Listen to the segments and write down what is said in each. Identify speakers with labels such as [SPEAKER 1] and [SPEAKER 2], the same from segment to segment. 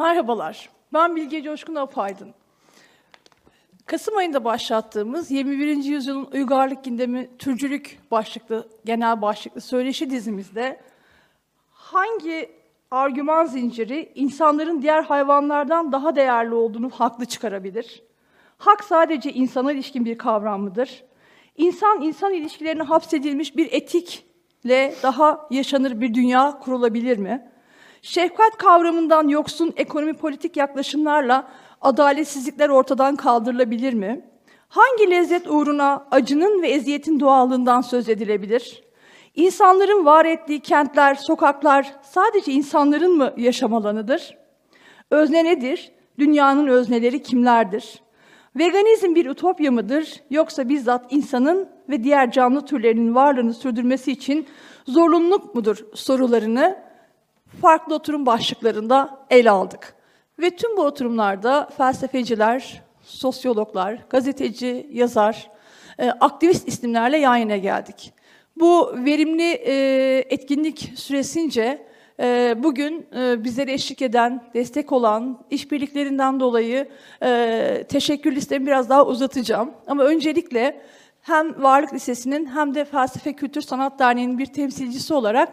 [SPEAKER 1] Merhabalar, ben Bilge Coşkun Apaydın. Kasım ayında başlattığımız 21. yüzyılın uygarlık gündemi türcülük başlıklı, genel başlıklı söyleşi dizimizde hangi argüman zinciri insanların diğer hayvanlardan daha değerli olduğunu haklı çıkarabilir? Hak sadece insana ilişkin bir kavram mıdır? İnsan insan ilişkilerine hapsedilmiş bir etikle daha yaşanır bir dünya kurulabilir mi? Şefkat kavramından yoksun ekonomi politik yaklaşımlarla adaletsizlikler ortadan kaldırılabilir mi? Hangi lezzet uğruna acının ve eziyetin doğallığından söz edilebilir? İnsanların var ettiği kentler, sokaklar sadece insanların mı yaşam alanıdır? Özne nedir? Dünyanın özneleri kimlerdir? Veganizm bir ütopya mıdır yoksa bizzat insanın ve diğer canlı türlerinin varlığını sürdürmesi için zorunluluk mudur sorularını farklı oturum başlıklarında ele aldık. Ve tüm bu oturumlarda felsefeciler, sosyologlar, gazeteci, yazar, e, aktivist isimlerle yayına geldik. Bu verimli e, etkinlik süresince e, bugün bizlere eşlik eden, destek olan işbirliklerinden dolayı teşekkür listemi biraz daha uzatacağım. Ama öncelikle hem Varlık Lisesi'nin hem de Felsefe Kültür Sanat Derneği'nin bir temsilcisi olarak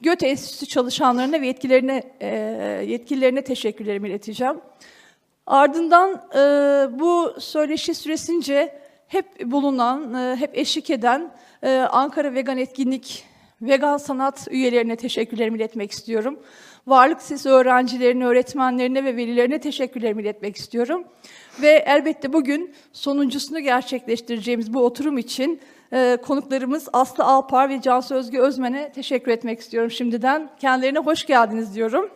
[SPEAKER 1] Göte Enstitüsü çalışanlarına ve yetkilerine, e, yetkililerine teşekkürlerimi ileteceğim. Ardından e, bu söyleşi süresince hep bulunan, e, hep eşlik eden Ankara Vegan Etkinlik Vegan Sanat üyelerine teşekkürlerimi iletmek istiyorum. Varlık Lisesi öğrencilerine, öğretmenlerine ve velilerine teşekkürlerimi iletmek istiyorum. Ve elbette bugün sonuncusunu gerçekleştireceğimiz bu oturum için e, konuklarımız Aslı Alpar ve Cansu Özge Özmen'e teşekkür etmek istiyorum şimdiden. Kendilerine hoş geldiniz diyorum.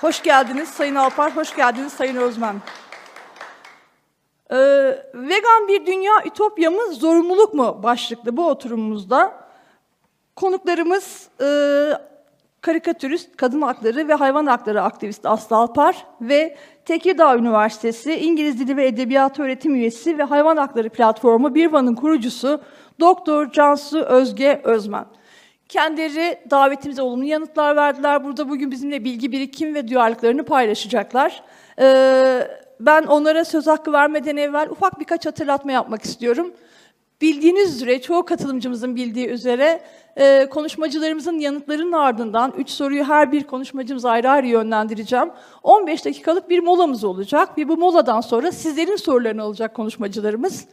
[SPEAKER 1] Hoş geldiniz Sayın Alpar, hoş geldiniz Sayın Özmen. Ee, vegan bir dünya ütopya mı, zorunluluk mu başlıklı bu oturumumuzda konuklarımız e, karikatürist, kadın hakları ve hayvan hakları aktivisti Aslı Alpar ve Tekirdağ Üniversitesi İngiliz Dili ve Edebiyatı Öğretim Üyesi ve Hayvan Hakları Platformu Birvan'ın kurucusu Doktor Cansu Özge Özmen. Kendileri davetimize olumlu yanıtlar verdiler. Burada bugün bizimle bilgi birikim ve duyarlılıklarını paylaşacaklar. Ee, ben onlara söz hakkı vermeden evvel ufak birkaç hatırlatma yapmak istiyorum. Bildiğiniz üzere, çoğu katılımcımızın bildiği üzere e, konuşmacılarımızın yanıtlarının ardından üç soruyu her bir konuşmacımız ayrı ayrı yönlendireceğim. 15 dakikalık bir molamız olacak ve bu moladan sonra sizlerin sorularını alacak konuşmacılarımız.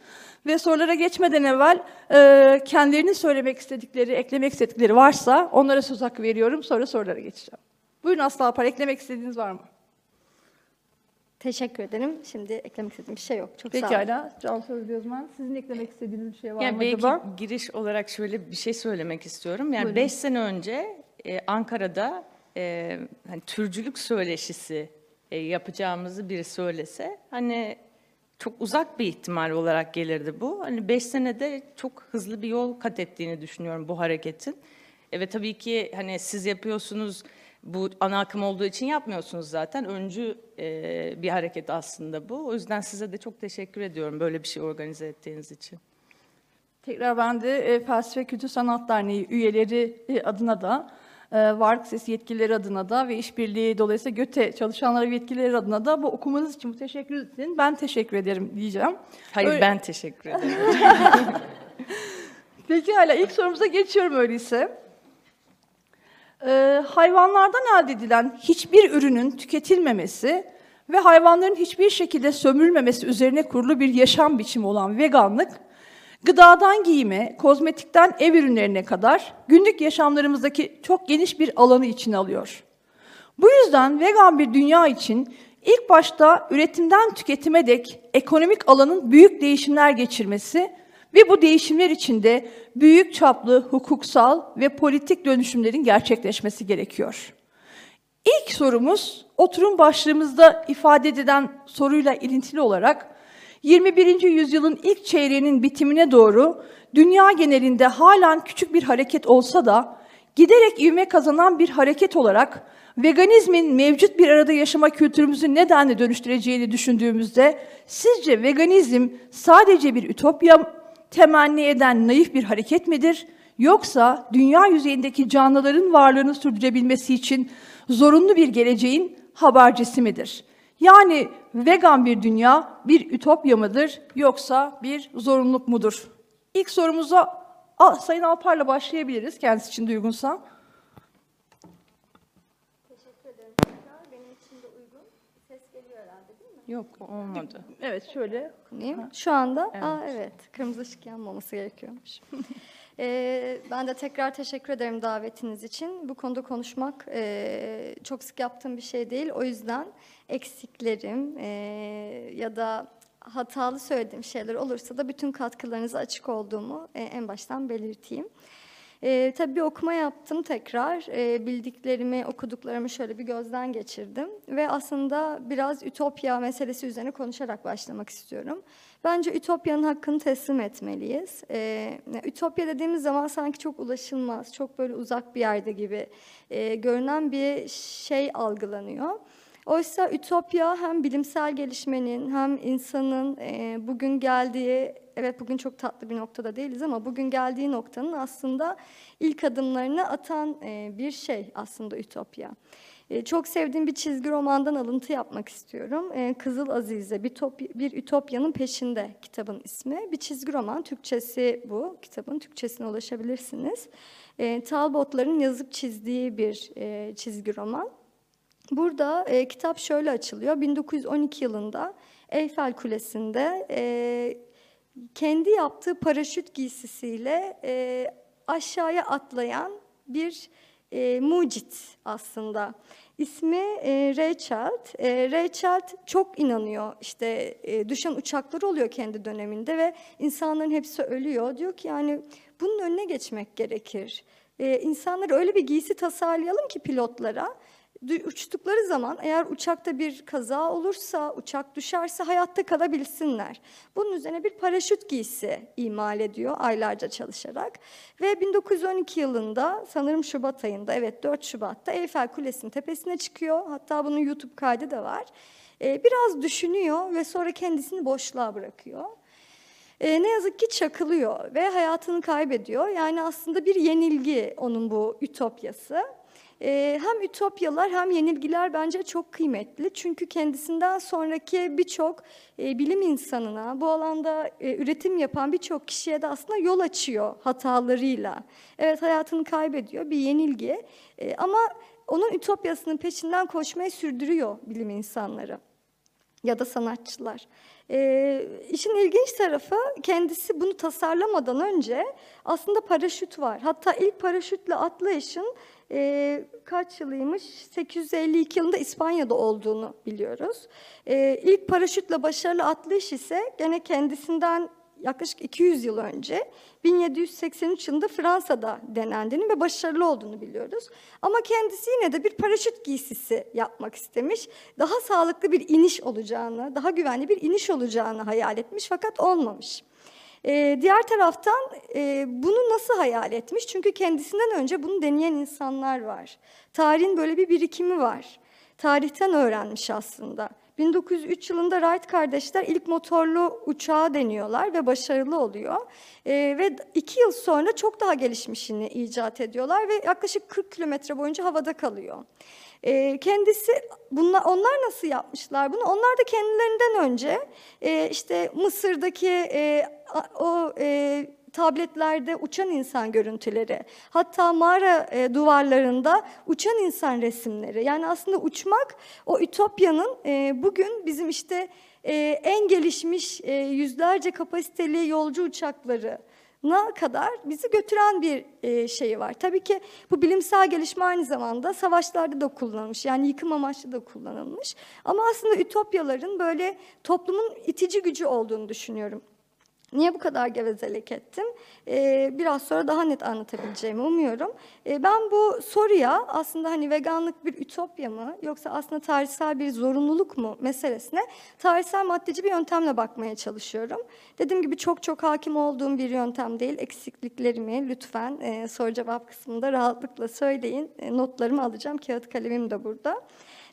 [SPEAKER 1] Ve sorulara geçmeden evvel e, kendilerinin söylemek istedikleri, eklemek istedikleri varsa onlara söz hakkı veriyorum. Sonra sorulara geçeceğim. Buyurun Aslı Alpar, eklemek istediğiniz var mı?
[SPEAKER 2] Teşekkür ederim. Şimdi eklemek istediğim bir şey yok. Çok sağ olun.
[SPEAKER 1] Pekala. Cansu Özge Özmen, sizin eklemek istediğiniz bir şey var
[SPEAKER 3] Yani
[SPEAKER 1] mı
[SPEAKER 3] belki
[SPEAKER 1] acaba?
[SPEAKER 3] giriş olarak şöyle bir şey söylemek istiyorum. Yani
[SPEAKER 1] Buyurun.
[SPEAKER 3] beş sene önce e, Ankara'da e, hani türcülük söyleşisi e, yapacağımızı biri söylese hani çok uzak bir ihtimal olarak gelirdi bu. Hani beş senede çok hızlı bir yol kat ettiğini düşünüyorum bu hareketin. E, ve tabii ki hani siz yapıyorsunuz bu ana akım olduğu için yapmıyorsunuz zaten. Öncü e, bir hareket aslında bu. O yüzden size de çok teşekkür ediyorum böyle bir şey organize ettiğiniz için.
[SPEAKER 1] Tekrar ben de e, Felsefe Kültür Sanat Derneği üyeleri e, adına da, e, Varlık Sesi yetkilileri adına da ve işbirliği dolayısıyla GÖTE çalışanları ve yetkilileri adına da bu okumanız için bu teşekkür edin. Ben teşekkür ederim diyeceğim.
[SPEAKER 3] Hayır
[SPEAKER 1] Öyle-
[SPEAKER 3] ben teşekkür ederim.
[SPEAKER 1] Peki hala ilk sorumuza geçiyorum öyleyse. Ee, hayvanlardan elde edilen hiçbir ürünün tüketilmemesi ve hayvanların hiçbir şekilde sömürülmemesi üzerine kurulu bir yaşam biçimi olan veganlık, gıdadan giyime, kozmetikten ev ürünlerine kadar günlük yaşamlarımızdaki çok geniş bir alanı içine alıyor. Bu yüzden vegan bir dünya için ilk başta üretimden tüketime dek ekonomik alanın büyük değişimler geçirmesi ve bu değişimler içinde büyük çaplı hukuksal ve politik dönüşümlerin gerçekleşmesi gerekiyor. İlk sorumuz oturum başlığımızda ifade edilen soruyla ilintili olarak 21. yüzyılın ilk çeyreğinin bitimine doğru dünya genelinde halen küçük bir hareket olsa da giderek ivme kazanan bir hareket olarak veganizmin mevcut bir arada yaşama kültürümüzü nedenle dönüştüreceğini düşündüğümüzde sizce veganizm sadece bir ütopya temenni eden naif bir hareket midir? Yoksa dünya yüzeyindeki canlıların varlığını sürdürebilmesi için zorunlu bir geleceğin habercisi midir? Yani vegan bir dünya bir ütopya mıdır yoksa bir zorunluluk mudur? İlk sorumuza Sayın Alpar'la başlayabiliriz kendisi için de uygunsa.
[SPEAKER 2] Teşekkür ederim. Benim için de uygun. Ses geliyor herhalde değil mi?
[SPEAKER 3] Yok olmadı.
[SPEAKER 1] Evet şöyle.
[SPEAKER 2] Dokunayım. Şu anda, aa evet, kırmızı ışık yanmaması gerekiyormuş. Ee, ben de tekrar teşekkür ederim davetiniz için. Bu konuda konuşmak e, çok sık yaptığım bir şey değil. O yüzden eksiklerim e, ya da hatalı söylediğim şeyler olursa da bütün katkılarınıza açık olduğumu e, en baştan belirteyim. Ee, tabii bir okuma yaptım tekrar. Ee, bildiklerimi, okuduklarımı şöyle bir gözden geçirdim. Ve aslında biraz ütopya meselesi üzerine konuşarak başlamak istiyorum. Bence ütopyanın hakkını teslim etmeliyiz. Ee, ütopya dediğimiz zaman sanki çok ulaşılmaz, çok böyle uzak bir yerde gibi e, görünen bir şey algılanıyor. Oysa ütopya hem bilimsel gelişmenin hem insanın e, bugün geldiği, evet bugün çok tatlı bir noktada değiliz ama bugün geldiği noktanın aslında ilk adımlarını atan e, bir şey aslında ütopya. E, çok sevdiğim bir çizgi romandan alıntı yapmak istiyorum. E, Kızıl Azize, bir, top- bir ütopyanın peşinde kitabın ismi. Bir çizgi roman, Türkçesi bu. Kitabın Türkçesine ulaşabilirsiniz. Talbot'ların yazıp çizdiği bir çizgi roman. Burada kitap şöyle açılıyor. 1912 yılında Eyfel Kulesi'nde kendi yaptığı paraşüt giysisiyle e, aşağıya atlayan bir e, mucit aslında. İsmi e, Rachel. E, Rachel çok inanıyor işte e, düşen uçaklar oluyor kendi döneminde ve insanların hepsi ölüyor. Diyor ki yani bunun önüne geçmek gerekir. E, insanlara öyle bir giysi tasarlayalım ki pilotlara uçtukları zaman eğer uçakta bir kaza olursa, uçak düşerse hayatta kalabilsinler. Bunun üzerine bir paraşüt giysi imal ediyor aylarca çalışarak. Ve 1912 yılında sanırım Şubat ayında, evet 4 Şubat'ta Eyfel Kulesi'nin tepesine çıkıyor. Hatta bunun YouTube kaydı da var. Ee, biraz düşünüyor ve sonra kendisini boşluğa bırakıyor. Ee, ne yazık ki çakılıyor ve hayatını kaybediyor. Yani aslında bir yenilgi onun bu ütopyası. Ee, hem ütopyalar hem yenilgiler bence çok kıymetli. Çünkü kendisinden sonraki birçok e, bilim insanına, bu alanda e, üretim yapan birçok kişiye de aslında yol açıyor hatalarıyla. Evet hayatını kaybediyor, bir yenilgi. E, ama onun ütopyasının peşinden koşmayı sürdürüyor bilim insanları ya da sanatçılar. Ee, işin ilginç tarafı kendisi bunu tasarlamadan önce aslında paraşüt var. Hatta ilk paraşütle atlayışın e, kaç yılıymış? 852 yılında İspanya'da olduğunu biliyoruz. Ee, ilk paraşütle başarılı atlayış ise gene kendisinden yaklaşık 200 yıl önce 1783 yılında Fransa'da denendiğini ve başarılı olduğunu biliyoruz. Ama kendisi yine de bir paraşüt giysisi yapmak istemiş. Daha sağlıklı bir iniş olacağını, daha güvenli bir iniş olacağını hayal etmiş fakat olmamış. Ee, diğer taraftan e, bunu nasıl hayal etmiş? Çünkü kendisinden önce bunu deneyen insanlar var. Tarihin böyle bir birikimi var. Tarihten öğrenmiş aslında. 1903 yılında Wright kardeşler ilk motorlu uçağı deniyorlar ve başarılı oluyor. Ee, ve iki yıl sonra çok daha gelişmişini icat ediyorlar ve yaklaşık 40 kilometre boyunca havada kalıyor. Ee, kendisi, bunlar, onlar nasıl yapmışlar bunu? Onlar da kendilerinden önce e, işte Mısır'daki e, o e, tabletlerde uçan insan görüntüleri, hatta mağara e, duvarlarında uçan insan resimleri. Yani aslında uçmak o ütopyanın e, bugün bizim işte e, en gelişmiş e, yüzlerce kapasiteli yolcu uçakları na kadar bizi götüren bir e, şeyi var. Tabii ki bu bilimsel gelişme aynı zamanda savaşlarda da kullanılmış. Yani yıkım amaçlı da kullanılmış. Ama aslında ütopyaların böyle toplumun itici gücü olduğunu düşünüyorum. Niye bu kadar gevezelik ettim? Ee, biraz sonra daha net anlatabileceğimi umuyorum. Ee, ben bu soruya aslında hani veganlık bir ütopya mı yoksa aslında tarihsel bir zorunluluk mu meselesine tarihsel maddeci bir yöntemle bakmaya çalışıyorum. Dediğim gibi çok çok hakim olduğum bir yöntem değil. Eksikliklerimi lütfen e, soru cevap kısmında rahatlıkla söyleyin. E, notlarımı alacağım. Kağıt kalemim de burada.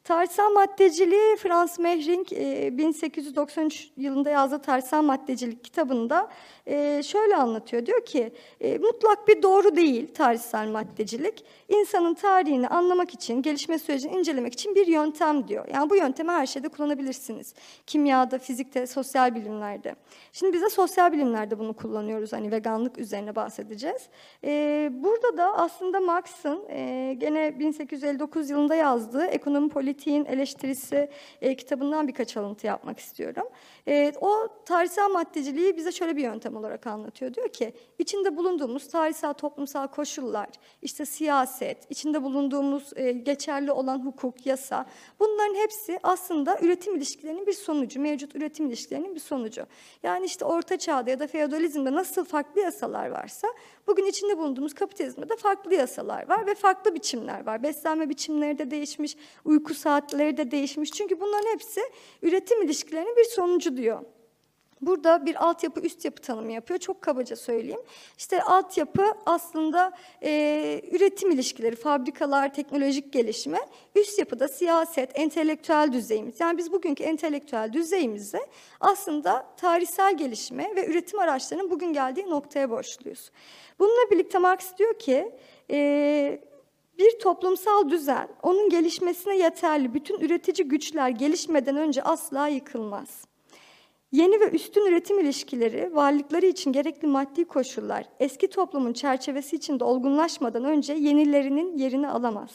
[SPEAKER 2] Tarihsel maddeciliği Frans Mehring e, 1893 yılında yazdığı Tarihsel Maddecilik kitabında e, şöyle anlatıyor. Diyor ki e, mutlak bir doğru değil tarihsel maddecilik. İnsanın tarihini anlamak için, gelişme sürecini incelemek için bir yöntem diyor. Yani bu yöntemi her şeyde kullanabilirsiniz. Kimyada, fizikte, sosyal bilimlerde. Şimdi biz de sosyal bilimlerde bunu kullanıyoruz. Hani veganlık üzerine bahsedeceğiz. E, burada da aslında Marx'ın e, gene 1859 yılında yazdığı Ekonomi Politiğin Eleştirisi e, kitabından birkaç alıntı yapmak istiyorum. E, o tarihsel maddeciliği bize şöyle bir yöntem olarak anlatıyor. Diyor ki içinde bulunduğumuz tarihsel toplumsal koşullar, işte siyaset, içinde bulunduğumuz e, geçerli olan hukuk, yasa bunların hepsi aslında üretim ilişkilerinin bir sonucu, mevcut üretim ilişkilerinin bir sonucu. Yani işte orta çağda ya da feodalizmde nasıl farklı yasalar varsa bugün içinde bulunduğumuz kapitalizmde de farklı yasalar var ve farklı biçimler var. Beslenme biçimleri de değişmiş, uyku saatleri de değişmiş. Çünkü bunların hepsi üretim ilişkilerinin bir sonucu diyor. Burada bir altyapı üst yapı tanımı yapıyor. Çok kabaca söyleyeyim. İşte altyapı aslında e, üretim ilişkileri, fabrikalar, teknolojik gelişme. Üst yapıda siyaset, entelektüel düzeyimiz. Yani biz bugünkü entelektüel düzeyimizi aslında tarihsel gelişme ve üretim araçlarının bugün geldiği noktaya borçluyuz. Bununla birlikte Marx diyor ki e, bir toplumsal düzen onun gelişmesine yeterli bütün üretici güçler gelişmeden önce asla yıkılmaz. Yeni ve üstün üretim ilişkileri, varlıkları için gerekli maddi koşullar, eski toplumun çerçevesi içinde olgunlaşmadan önce yenilerinin yerini alamaz.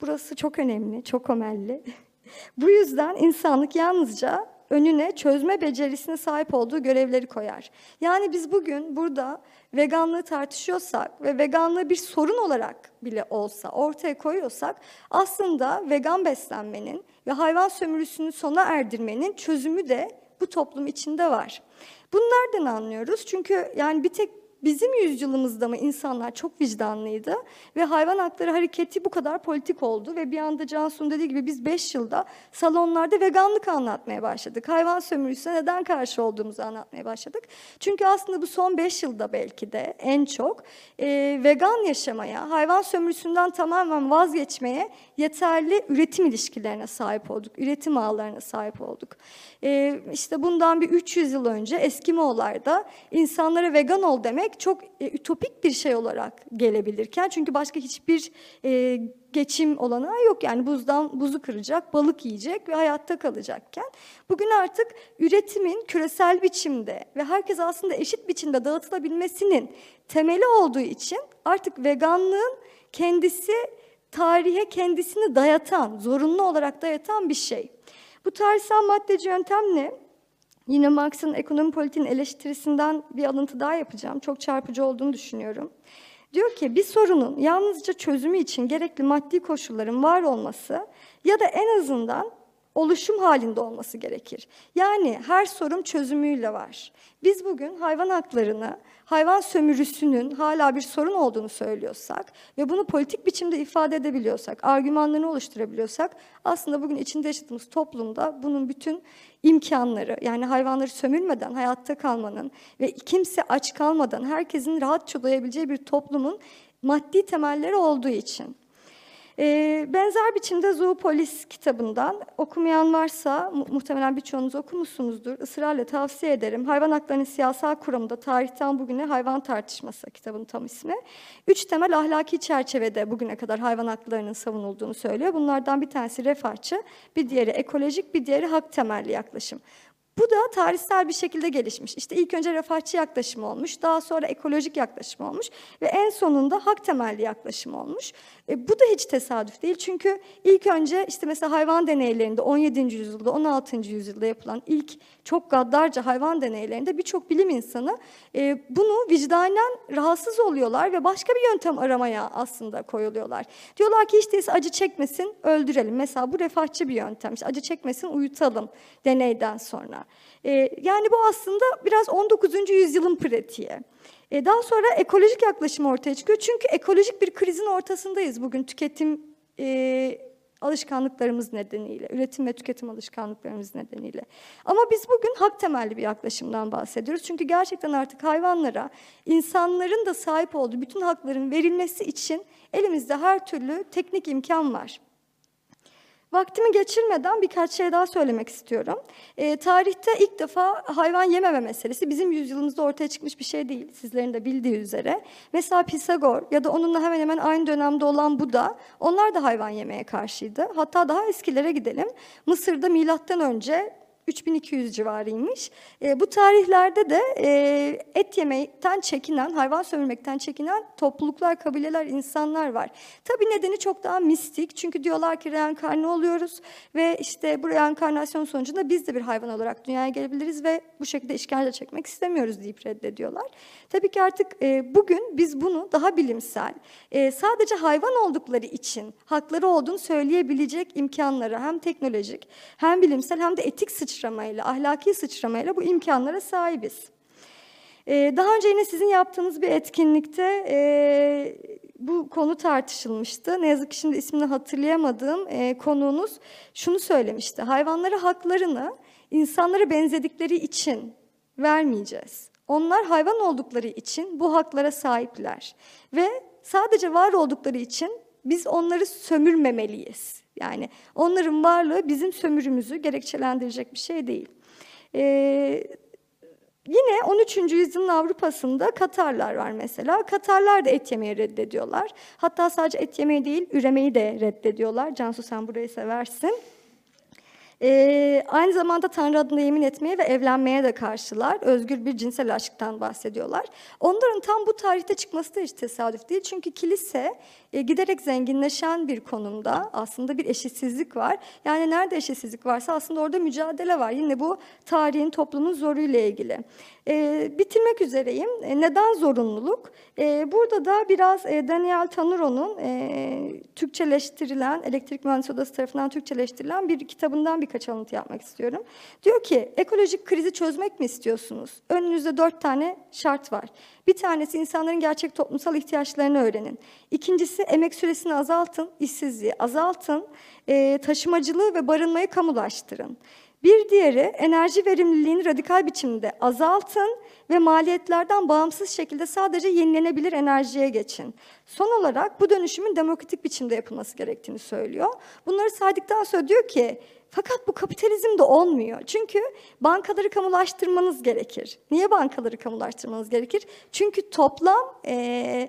[SPEAKER 2] Burası çok önemli, çok ömelli. Bu yüzden insanlık yalnızca önüne çözme becerisine sahip olduğu görevleri koyar. Yani biz bugün burada veganlığı tartışıyorsak ve veganlığı bir sorun olarak bile olsa ortaya koyuyorsak aslında vegan beslenmenin ve hayvan sömürüsünü sona erdirmenin çözümü de bu toplum içinde var. Bunu nereden anlıyoruz? Çünkü yani bir tek bizim yüzyılımızda mı insanlar çok vicdanlıydı ve hayvan hakları hareketi bu kadar politik oldu ve bir anda Cansu'nun dediği gibi biz 5 yılda salonlarda veganlık anlatmaya başladık. Hayvan sömürüsüne neden karşı olduğumuzu anlatmaya başladık. Çünkü aslında bu son 5 yılda belki de en çok e, vegan yaşamaya, hayvan sömürüsünden tamamen vazgeçmeye yeterli üretim ilişkilerine sahip olduk. Üretim ağlarına sahip olduk. E, işte bundan bir 300 yıl önce Eskimoğullarda insanlara vegan ol demek çok e, ütopik bir şey olarak gelebilirken çünkü başka hiçbir e, geçim olanağı yok. Yani buzdan buzu kıracak, balık yiyecek ve hayatta kalacakken bugün artık üretimin küresel biçimde ve herkes aslında eşit biçimde dağıtılabilmesinin temeli olduğu için artık veganlığın kendisi tarihe kendisini dayatan, zorunlu olarak dayatan bir şey. Bu tarihsel maddeci yöntem ne? Yine Marx'ın ekonomi politiğin eleştirisinden bir alıntı daha yapacağım. Çok çarpıcı olduğunu düşünüyorum. Diyor ki bir sorunun yalnızca çözümü için gerekli maddi koşulların var olması ya da en azından oluşum halinde olması gerekir. Yani her sorun çözümüyle var. Biz bugün hayvan haklarını, hayvan sömürüsünün hala bir sorun olduğunu söylüyorsak ve bunu politik biçimde ifade edebiliyorsak, argümanlarını oluşturabiliyorsak aslında bugün içinde yaşadığımız toplumda bunun bütün imkanları yani hayvanları sömürmeden hayatta kalmanın ve kimse aç kalmadan herkesin rahatça doyabileceği bir toplumun maddi temelleri olduğu için. E, benzer biçimde Zoopolis kitabından okumayan varsa mu muhtemelen birçoğunuz okumuşsunuzdur. Israrla tavsiye ederim. Hayvan haklarının siyasal kuramında tarihten bugüne hayvan tartışması kitabın tam ismi. Üç temel ahlaki çerçevede bugüne kadar hayvan haklarının savunulduğunu söylüyor. Bunlardan bir tanesi refahçı, bir diğeri ekolojik, bir diğeri hak temelli yaklaşım. Bu da tarihsel bir şekilde gelişmiş. İşte ilk önce refahçı yaklaşım olmuş, daha sonra ekolojik yaklaşım olmuş ve en sonunda hak temelli yaklaşım olmuş. E, bu da hiç tesadüf değil çünkü ilk önce işte mesela hayvan deneylerinde 17. yüzyılda, 16. yüzyılda yapılan ilk çok gaddarca hayvan deneylerinde birçok bilim insanı e, bunu vicdanen rahatsız oluyorlar ve başka bir yöntem aramaya aslında koyuluyorlar. Diyorlar ki hiç değilse acı çekmesin, öldürelim. Mesela bu refahçı bir yöntem. İşte acı çekmesin, uyutalım deneyden sonra. E, yani bu aslında biraz 19. yüzyılın pratiği. E, daha sonra ekolojik yaklaşım ortaya çıkıyor. Çünkü ekolojik bir krizin ortasındayız bugün tüketim e, alışkanlıklarımız nedeniyle, üretim ve tüketim alışkanlıklarımız nedeniyle. Ama biz bugün hak temelli bir yaklaşımdan bahsediyoruz. Çünkü gerçekten artık hayvanlara, insanların da sahip olduğu bütün hakların verilmesi için elimizde her türlü teknik imkan var. Vaktimi geçirmeden birkaç şey daha söylemek istiyorum. Ee, tarihte ilk defa hayvan yememe meselesi bizim yüzyılımızda ortaya çıkmış bir şey değil. Sizlerin de bildiği üzere. Mesela Pisagor ya da onunla hemen hemen aynı dönemde olan Buda, onlar da hayvan yemeye karşıydı. Hatta daha eskilere gidelim. Mısır'da milattan önce 3200 civarıymış. E, bu tarihlerde de e, et yemekten çekinen, hayvan sömürmekten çekinen topluluklar, kabileler, insanlar var. Tabii nedeni çok daha mistik. Çünkü diyorlar ki reenkarne oluyoruz ve işte bu reenkarnasyon sonucunda biz de bir hayvan olarak dünyaya gelebiliriz ve bu şekilde işkence çekmek istemiyoruz deyip reddediyorlar. Tabii ki artık e, bugün biz bunu daha bilimsel, e, sadece hayvan oldukları için hakları olduğunu söyleyebilecek imkanlara hem teknolojik hem bilimsel hem de etik sıçramayla, ahlaki sıçramayla bu imkanlara sahibiz. Ee, daha önce yine sizin yaptığınız bir etkinlikte e, bu konu tartışılmıştı. Ne yazık ki şimdi ismini hatırlayamadığım e, konuğunuz şunu söylemişti. Hayvanlara haklarını insanlara benzedikleri için vermeyeceğiz. Onlar hayvan oldukları için bu haklara sahipler. Ve sadece var oldukları için biz onları sömürmemeliyiz. Yani onların varlığı bizim sömürümüzü gerekçelendirecek bir şey değil. Ee, Yine 13. yüzyılın Avrupa'sında Katarlar var mesela. Katarlar da et yemeyi reddediyorlar. Hatta sadece et yemeyi değil, üremeyi de reddediyorlar. Cansu sen burayı seversin. Ee, aynı zamanda Tanrı adına yemin etmeye ve evlenmeye de karşılar. Özgür bir cinsel aşktan bahsediyorlar. Onların tam bu tarihte çıkması da hiç tesadüf değil. Çünkü kilise e, giderek zenginleşen bir konumda. Aslında bir eşitsizlik var. Yani nerede eşitsizlik varsa aslında orada mücadele var. Yine bu tarihin, toplumun zoruyla ilgili. E, bitirmek üzereyim. E, neden zorunluluk? E, burada da biraz e, Daniel Tanuro'nun e, Türkçeleştirilen, Elektrik Mühendisi Odası tarafından Türkçeleştirilen bir kitabından birkaç alıntı yapmak istiyorum. Diyor ki, ekolojik krizi çözmek mi istiyorsunuz? Önünüzde dört tane şart var. Bir tanesi insanların gerçek toplumsal ihtiyaçlarını öğrenin. İkincisi emek süresini azaltın, işsizliği azaltın, e, taşımacılığı ve barınmayı kamulaştırın. Bir diğeri enerji verimliliğini radikal biçimde azaltın ve maliyetlerden bağımsız şekilde sadece yenilenebilir enerjiye geçin. Son olarak bu dönüşümün demokratik biçimde yapılması gerektiğini söylüyor. Bunları saydıktan sonra diyor ki fakat bu kapitalizm de olmuyor. Çünkü bankaları kamulaştırmanız gerekir. Niye bankaları kamulaştırmanız gerekir? Çünkü toplam e,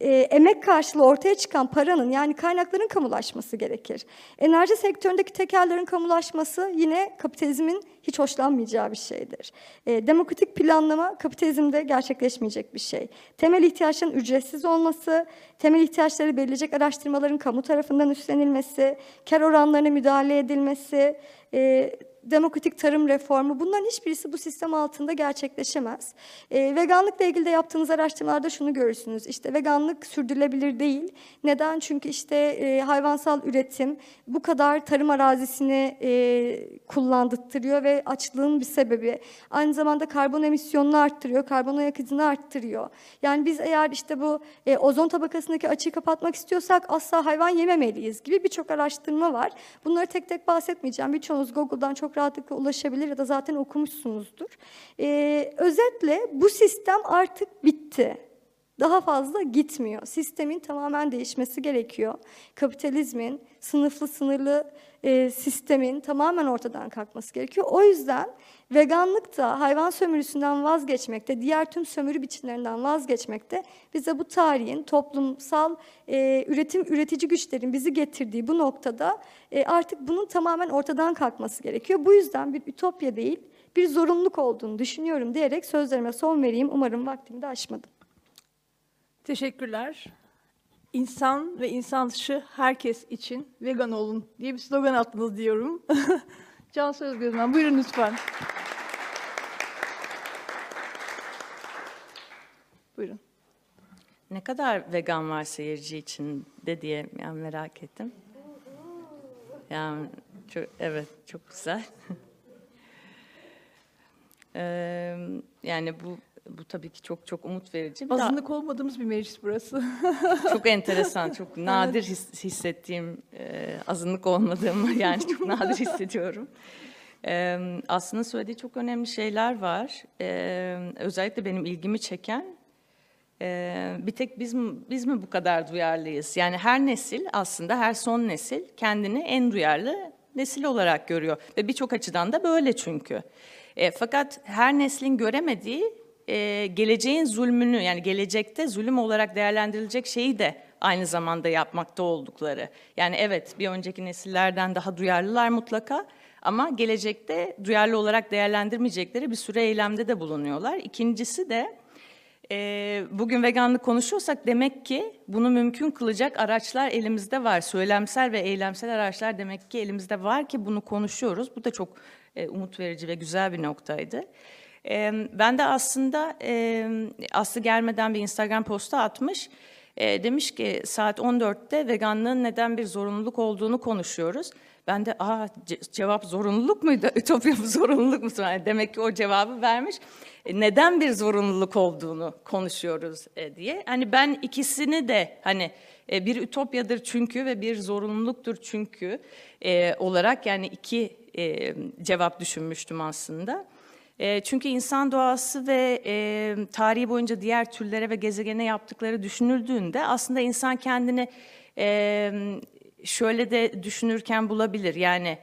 [SPEAKER 2] e, emek karşılığı ortaya çıkan paranın yani kaynakların kamulaşması gerekir. Enerji sektöründeki tekerlerin kamulaşması yine kapitalizmin hiç hoşlanmayacağı bir şeydir. E, demokratik planlama kapitalizmde gerçekleşmeyecek bir şey. Temel ihtiyaçların ücretsiz olması, temel ihtiyaçları belirleyecek araştırmaların kamu tarafından üstlenilmesi, kar oranlarına müdahale edilmesi, e, demokratik tarım reformu bunların hiçbirisi bu sistem altında gerçekleşemez. E, veganlıkla ilgili de yaptığınız araştırmalarda şunu görürsünüz. İşte veganlık sürdürülebilir değil. Neden? Çünkü işte e, hayvansal üretim bu kadar tarım arazisini e, kullandırtırıyor ve açlığın bir sebebi. Aynı zamanda karbon emisyonunu arttırıyor, karbon ayak izini arttırıyor. Yani biz eğer işte bu e, ozon tabakasındaki açığı kapatmak istiyorsak asla hayvan yememeliyiz gibi birçok araştırma var. Bunları tek tek bahsetmeyeceğim. Birçoğunuz Google'dan çok rahatlıkla ulaşabilir ya da zaten okumuşsunuzdur. Ee, özetle bu sistem artık bitti. Daha fazla gitmiyor. Sistemin tamamen değişmesi gerekiyor. Kapitalizmin, sınıflı sınırlı e, sistemin tamamen ortadan kalkması gerekiyor. O yüzden veganlık da hayvan sömürüsünden vazgeçmekte, diğer tüm sömürü biçimlerinden vazgeçmekte bize bu tarihin toplumsal e, üretim üretici güçlerin bizi getirdiği bu noktada e, artık bunun tamamen ortadan kalkması gerekiyor. Bu yüzden bir ütopya değil, bir zorunluluk olduğunu düşünüyorum diyerek sözlerime son vereyim. Umarım vaktimi de aşmadım.
[SPEAKER 1] Teşekkürler. İnsan ve insan dışı herkes için vegan olun diye bir slogan attınız diyorum. Cansu Özgözmen, buyurun lütfen. Buyurun.
[SPEAKER 3] Ne kadar vegan var seyirci için de diye yani merak ettim. Yani çok, evet çok güzel. Eee, yani bu bu tabii ki çok çok umut verici. Bir daha-
[SPEAKER 1] Azınlık olmadığımız bir meclis burası.
[SPEAKER 3] çok enteresan, çok nadir his- hissettiğim e, azınlık olmadığımı yani çok nadir hissediyorum. E, aslında söylediği çok önemli şeyler var. E, özellikle benim ilgimi çeken Ee, bir tek biz mi, biz mi bu kadar duyarlıyız? Yani her nesil aslında her son nesil kendini en duyarlı nesil olarak görüyor ve birçok açıdan da böyle çünkü. E, fakat her neslin göremediği e, geleceğin zulmünü yani gelecekte zulüm olarak değerlendirilecek şeyi de aynı zamanda yapmakta oldukları. Yani evet bir önceki nesillerden daha duyarlılar mutlaka ama gelecekte duyarlı olarak değerlendirmeyecekleri bir sürü eylemde de bulunuyorlar. İkincisi de e, bugün veganlık konuşuyorsak demek ki bunu mümkün kılacak araçlar elimizde var. Söylemsel ve eylemsel araçlar demek ki elimizde var ki bunu konuşuyoruz. Bu da çok e, umut verici ve güzel bir noktaydı. E, ben de aslında e, Aslı gelmeden bir Instagram postu atmış. E, demiş ki saat 14'te veganlığın neden bir zorunluluk olduğunu konuşuyoruz. Ben de aa ce- cevap zorunluluk muydu? Ütopya mı zorunluluk mu? Yani demek ki o cevabı vermiş. E, neden bir zorunluluk olduğunu konuşuyoruz e, diye. Hani ben ikisini de hani e, bir ütopyadır çünkü ve bir zorunluluktur çünkü e, olarak yani iki e, cevap düşünmüştüm aslında. Çünkü insan doğası ve tarihi boyunca diğer türlere ve gezegene yaptıkları düşünüldüğünde aslında insan kendini şöyle de düşünürken bulabilir. Yani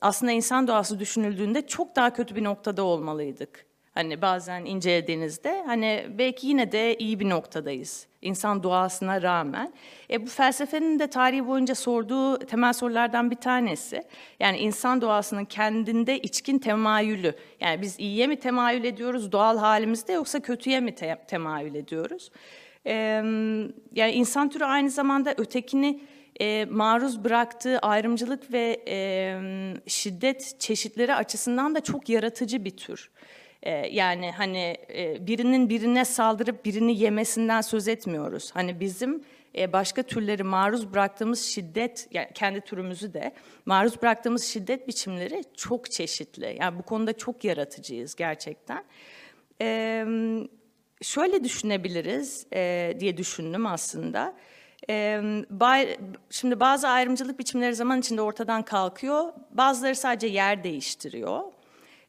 [SPEAKER 3] aslında insan doğası düşünüldüğünde çok daha kötü bir noktada olmalıydık. Hani bazen incelediğinizde hani belki yine de iyi bir noktadayız. İnsan doğasına rağmen. E, bu felsefenin de tarihi boyunca sorduğu temel sorulardan bir tanesi. Yani insan doğasının kendinde içkin temayülü. Yani biz iyiye mi temayül ediyoruz doğal halimizde yoksa kötüye mi te- temayül ediyoruz? E, yani insan türü aynı zamanda ötekini e, maruz bıraktığı ayrımcılık ve e, şiddet çeşitleri açısından da çok yaratıcı bir tür. E, yani hani e, birinin birine saldırıp birini yemesinden söz etmiyoruz. Hani bizim e, başka türleri maruz bıraktığımız şiddet, yani kendi türümüzü de maruz bıraktığımız şiddet biçimleri çok çeşitli. Yani bu konuda çok yaratıcıyız gerçekten. E, şöyle düşünebiliriz e, diye düşündüm aslında. E, bay, şimdi bazı ayrımcılık biçimleri zaman içinde ortadan kalkıyor. Bazıları sadece yer değiştiriyor.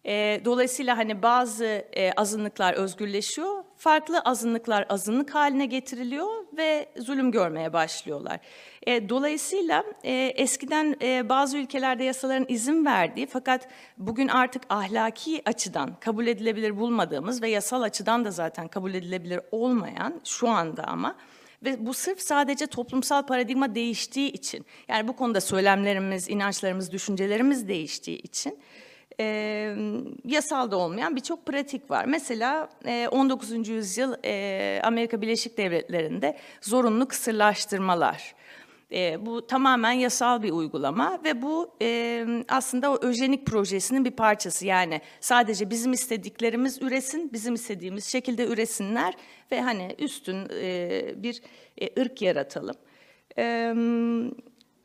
[SPEAKER 3] E, dolayısıyla hani bazı e, azınlıklar özgürleşiyor, farklı azınlıklar azınlık haline getiriliyor ve zulüm görmeye başlıyorlar. E, dolayısıyla e, eskiden e, bazı ülkelerde yasaların izin verdiği fakat bugün artık ahlaki açıdan kabul edilebilir bulmadığımız ve yasal açıdan da zaten kabul edilebilir olmayan şu anda ama ve bu sırf sadece toplumsal paradigma değiştiği için, yani bu konuda söylemlerimiz, inançlarımız, düşüncelerimiz değiştiği için e, yasal da olmayan birçok pratik var. Mesela e, 19. yüzyıl e, Amerika Birleşik Devletleri'nde zorunlu kısırlaştırmalar. E, bu tamamen yasal bir uygulama ve bu e, aslında o öjenik projesinin bir parçası. Yani sadece bizim istediklerimiz üresin, bizim istediğimiz şekilde üresinler ve hani üstün e, bir e, ırk yaratalım. E,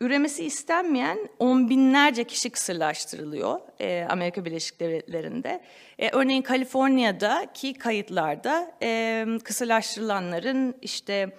[SPEAKER 3] üremesi istenmeyen on binlerce kişi kısırlaştırılıyor e, Amerika Birleşik Devletleri'nde. E, örneğin Kaliforniya'daki kayıtlarda e, kısırlaştırılanların işte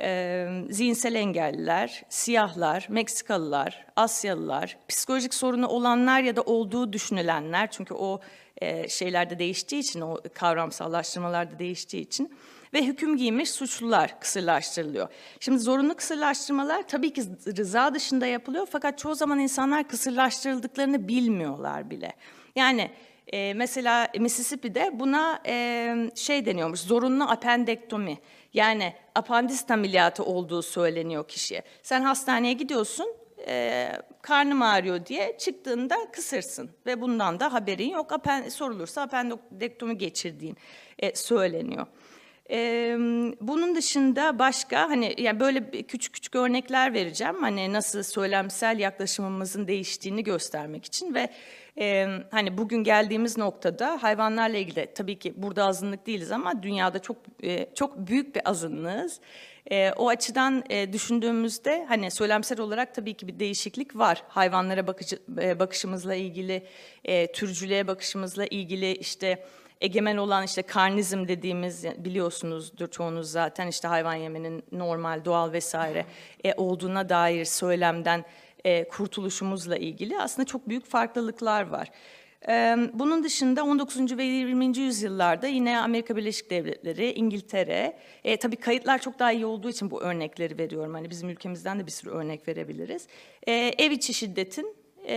[SPEAKER 3] e, zihinsel engelliler, siyahlar, Meksikalılar, Asyalılar, psikolojik sorunu olanlar ya da olduğu düşünülenler çünkü o e, şeylerde değiştiği için, o kavramsallaştırmalarda değiştiği için ve hüküm giymiş suçlular kısırlaştırılıyor. Şimdi zorunlu kısırlaştırmalar tabii ki rıza dışında yapılıyor fakat çoğu zaman insanlar kısırlaştırıldıklarını bilmiyorlar bile. Yani e, mesela Mississippi'de buna e, şey deniyormuş, zorunlu apendektomi. Yani apandist ameliyatı olduğu söyleniyor kişiye. Sen hastaneye gidiyorsun, e, karnım ağrıyor diye çıktığında kısırsın ve bundan da haberin yok. Apen, sorulursa apendektomi geçirdiğin e, söyleniyor. Ee, bunun dışında başka hani yani böyle küçük küçük örnekler vereceğim hani nasıl söylemsel yaklaşımımızın değiştiğini göstermek için ve e, hani bugün geldiğimiz noktada hayvanlarla ilgili tabii ki burada azınlık değiliz ama dünyada çok e, çok büyük bir azınlığız. E, o açıdan e, düşündüğümüzde hani söylemsel olarak tabii ki bir değişiklik var. Hayvanlara bakıcı, e, bakışımızla ilgili, e, türcülüğe bakışımızla ilgili işte egemen olan işte karnizm dediğimiz biliyorsunuzdur çoğunuz zaten işte hayvan yemenin normal, doğal vesaire e, olduğuna dair söylemden e, kurtuluşumuzla ilgili aslında çok büyük farklılıklar var. Ee, Bunun dışında 19. ve 20. yüzyıllarda yine Amerika Birleşik Devletleri, İngiltere, e, tabii kayıtlar çok daha iyi olduğu için bu örnekleri veriyorum. Hani bizim ülkemizden de bir sürü örnek verebiliriz. Ee, ev içi şiddetin e,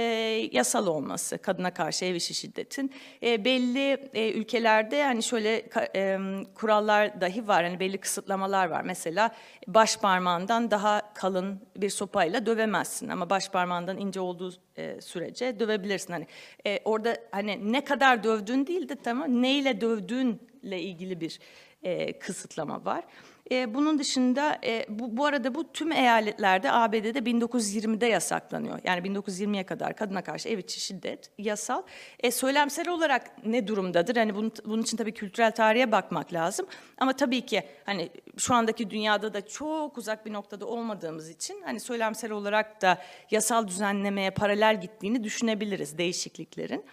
[SPEAKER 3] yasal olması, kadına karşı ev işi şiddetin e, belli e, ülkelerde hani şöyle e, kurallar dahi var, hani belli kısıtlamalar var. Mesela baş parmağından daha kalın bir sopayla dövemezsin ama baş parmağından ince olduğu e, sürece dövebilirsin. Hani e, orada hani ne kadar dövdüğün değil de tamam neyle dövdüğünle ilgili bir e, kısıtlama var. E, bunun dışında e, bu, bu arada bu tüm eyaletlerde ABD'de 1920'de yasaklanıyor. Yani 1920'ye kadar kadına karşı ev içi şiddet yasal. E, söylemsel olarak ne durumdadır? Hani bunun, bunun için tabii kültürel tarihe bakmak lazım. Ama tabii ki hani şu andaki dünyada da çok uzak bir noktada olmadığımız için hani söylemsel olarak da yasal düzenlemeye paralel gittiğini düşünebiliriz değişikliklerin.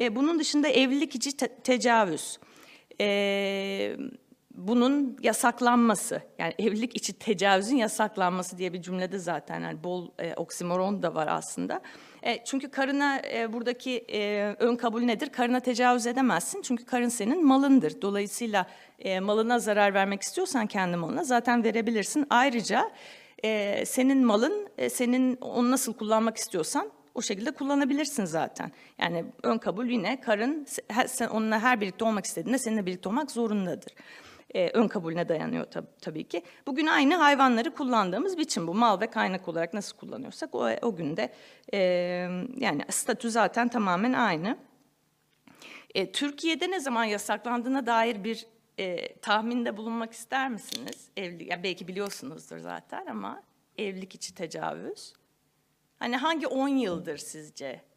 [SPEAKER 3] E, bunun dışında evlilik içi te- tecavüz. E, bunun yasaklanması yani evlilik içi tecavüzün yasaklanması diye bir cümlede zaten yani bol e, oksimoron da var aslında. E, çünkü karına e, buradaki e, ön kabul nedir? Karına tecavüz edemezsin çünkü karın senin malındır. Dolayısıyla e, malına zarar vermek istiyorsan kendi malına zaten verebilirsin. Ayrıca e, senin malın e, senin onu nasıl kullanmak istiyorsan o şekilde kullanabilirsin zaten. Yani ön kabul yine karın se- sen onunla her birlikte olmak istediğinde seninle birlikte olmak zorundadır. Ee, ön kabulüne dayanıyor tab- tabii ki. Bugün aynı hayvanları kullandığımız biçim bu. Mal ve kaynak olarak nasıl kullanıyorsak o, o günde e, yani statü zaten tamamen aynı. E, Türkiye'de ne zaman yasaklandığına dair bir e, tahminde bulunmak ister misiniz? Evli, ya belki biliyorsunuzdur zaten ama evlilik içi tecavüz. Hani hangi 10 yıldır sizce?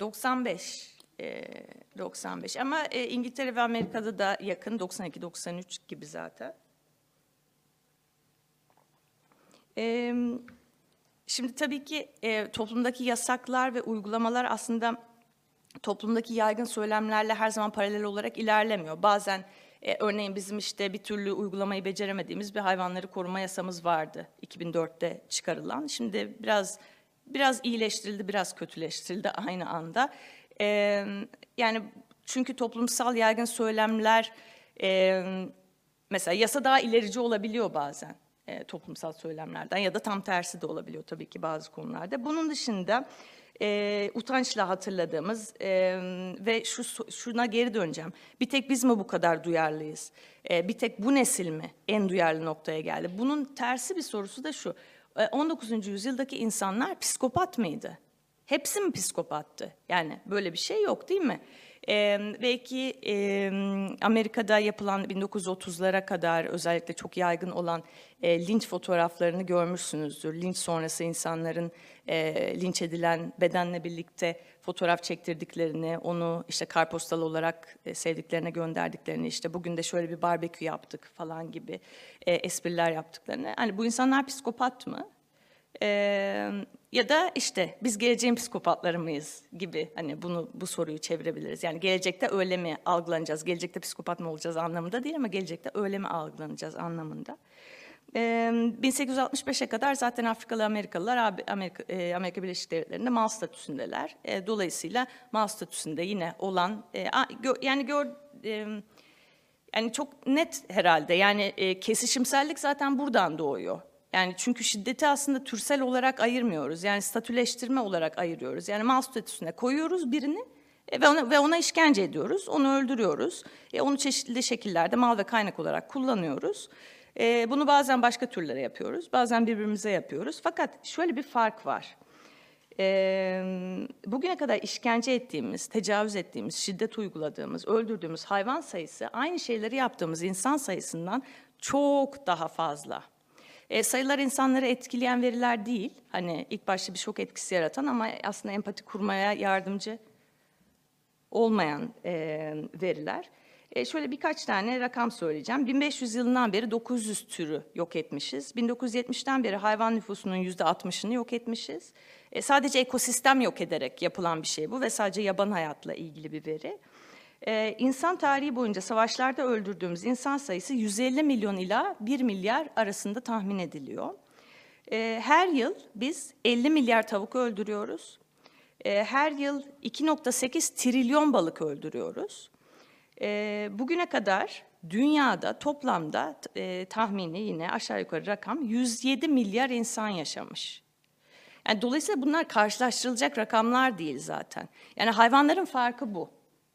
[SPEAKER 3] ...95. e, 95 ama e, İngiltere ve Amerika'da da yakın 92-93 gibi zaten. E, şimdi tabii ki e, toplumdaki yasaklar ve uygulamalar aslında toplumdaki yaygın söylemlerle her zaman paralel olarak ilerlemiyor. Bazen e, örneğin bizim işte bir türlü uygulamayı beceremediğimiz bir hayvanları koruma yasamız vardı 2004'te çıkarılan. Şimdi biraz biraz iyileştirildi, biraz kötüleştirildi aynı anda. E, yani çünkü toplumsal yaygın söylemler e, mesela yasa daha ilerici olabiliyor bazen e, toplumsal söylemlerden ya da tam tersi de olabiliyor tabii ki bazı konularda. Bunun dışında e, utançla hatırladığımız e, ve şu şuna geri döneceğim. Bir tek biz mi bu kadar duyarlıyız? E, bir tek bu nesil mi en duyarlı noktaya geldi? Bunun tersi bir sorusu da şu. E, 19. yüzyıldaki insanlar psikopat mıydı? Hepsi mi psikopattı? Yani böyle bir şey yok değil mi? Ee, belki e, Amerika'da yapılan 1930'lara kadar özellikle çok yaygın olan e, linç fotoğraflarını görmüşsünüzdür. Linç sonrası insanların e, linç edilen bedenle birlikte fotoğraf çektirdiklerini, onu işte karpostal olarak e, sevdiklerine gönderdiklerini, işte bugün de şöyle bir barbekü yaptık falan gibi e, espriler yaptıklarını. Hani bu insanlar psikopat mı? Ee, ya da işte biz geleceğin psikopatları mıyız gibi hani bunu bu soruyu çevirebiliriz. Yani gelecekte öyle mi algılanacağız, gelecekte psikopat mı olacağız anlamında değil ama gelecekte öyle mi algılanacağız anlamında. Ee, 1865'e kadar zaten Afrikalı Amerikalılar Amerika, Amerika Birleşik Devletleri'nde mal statüsündeler. Dolayısıyla mal statüsünde yine olan yani gör yani çok net herhalde. Yani kesişimsellik zaten buradan doğuyor. Yani çünkü şiddeti aslında türsel olarak ayırmıyoruz. Yani statüleştirme olarak ayırıyoruz. Yani mal statüsüne koyuyoruz birini e, ve ona, ve ona işkence ediyoruz. Onu öldürüyoruz. E, onu çeşitli şekillerde mal ve kaynak olarak kullanıyoruz. E, bunu bazen başka türlere yapıyoruz. Bazen birbirimize yapıyoruz. Fakat şöyle bir fark var. Ee, bugüne kadar işkence ettiğimiz, tecavüz ettiğimiz, şiddet uyguladığımız, öldürdüğümüz hayvan sayısı aynı şeyleri yaptığımız insan sayısından çok daha fazla. Ee, sayılar insanları etkileyen veriler değil. Hani ilk başta bir şok etkisi yaratan ama aslında empati kurmaya yardımcı olmayan e, veriler. E, şöyle birkaç tane rakam söyleyeceğim. 1500 yılından beri 900 türü yok etmişiz. 1970'ten beri hayvan nüfusunun %60'ını yok etmişiz. E, sadece ekosistem yok ederek yapılan bir şey bu ve sadece yaban hayatla ilgili bir veri. E, insan tarihi boyunca savaşlarda öldürdüğümüz insan sayısı 150 milyon ila 1 milyar arasında tahmin ediliyor. Ee, her yıl biz 50 milyar tavuk öldürüyoruz. Ee, her yıl 2.8 trilyon balık öldürüyoruz. Ee, bugüne kadar dünyada toplamda e, tahmini yine aşağı yukarı rakam 107 milyar insan yaşamış. Yani dolayısıyla bunlar karşılaştırılacak rakamlar değil zaten. Yani hayvanların farkı bu.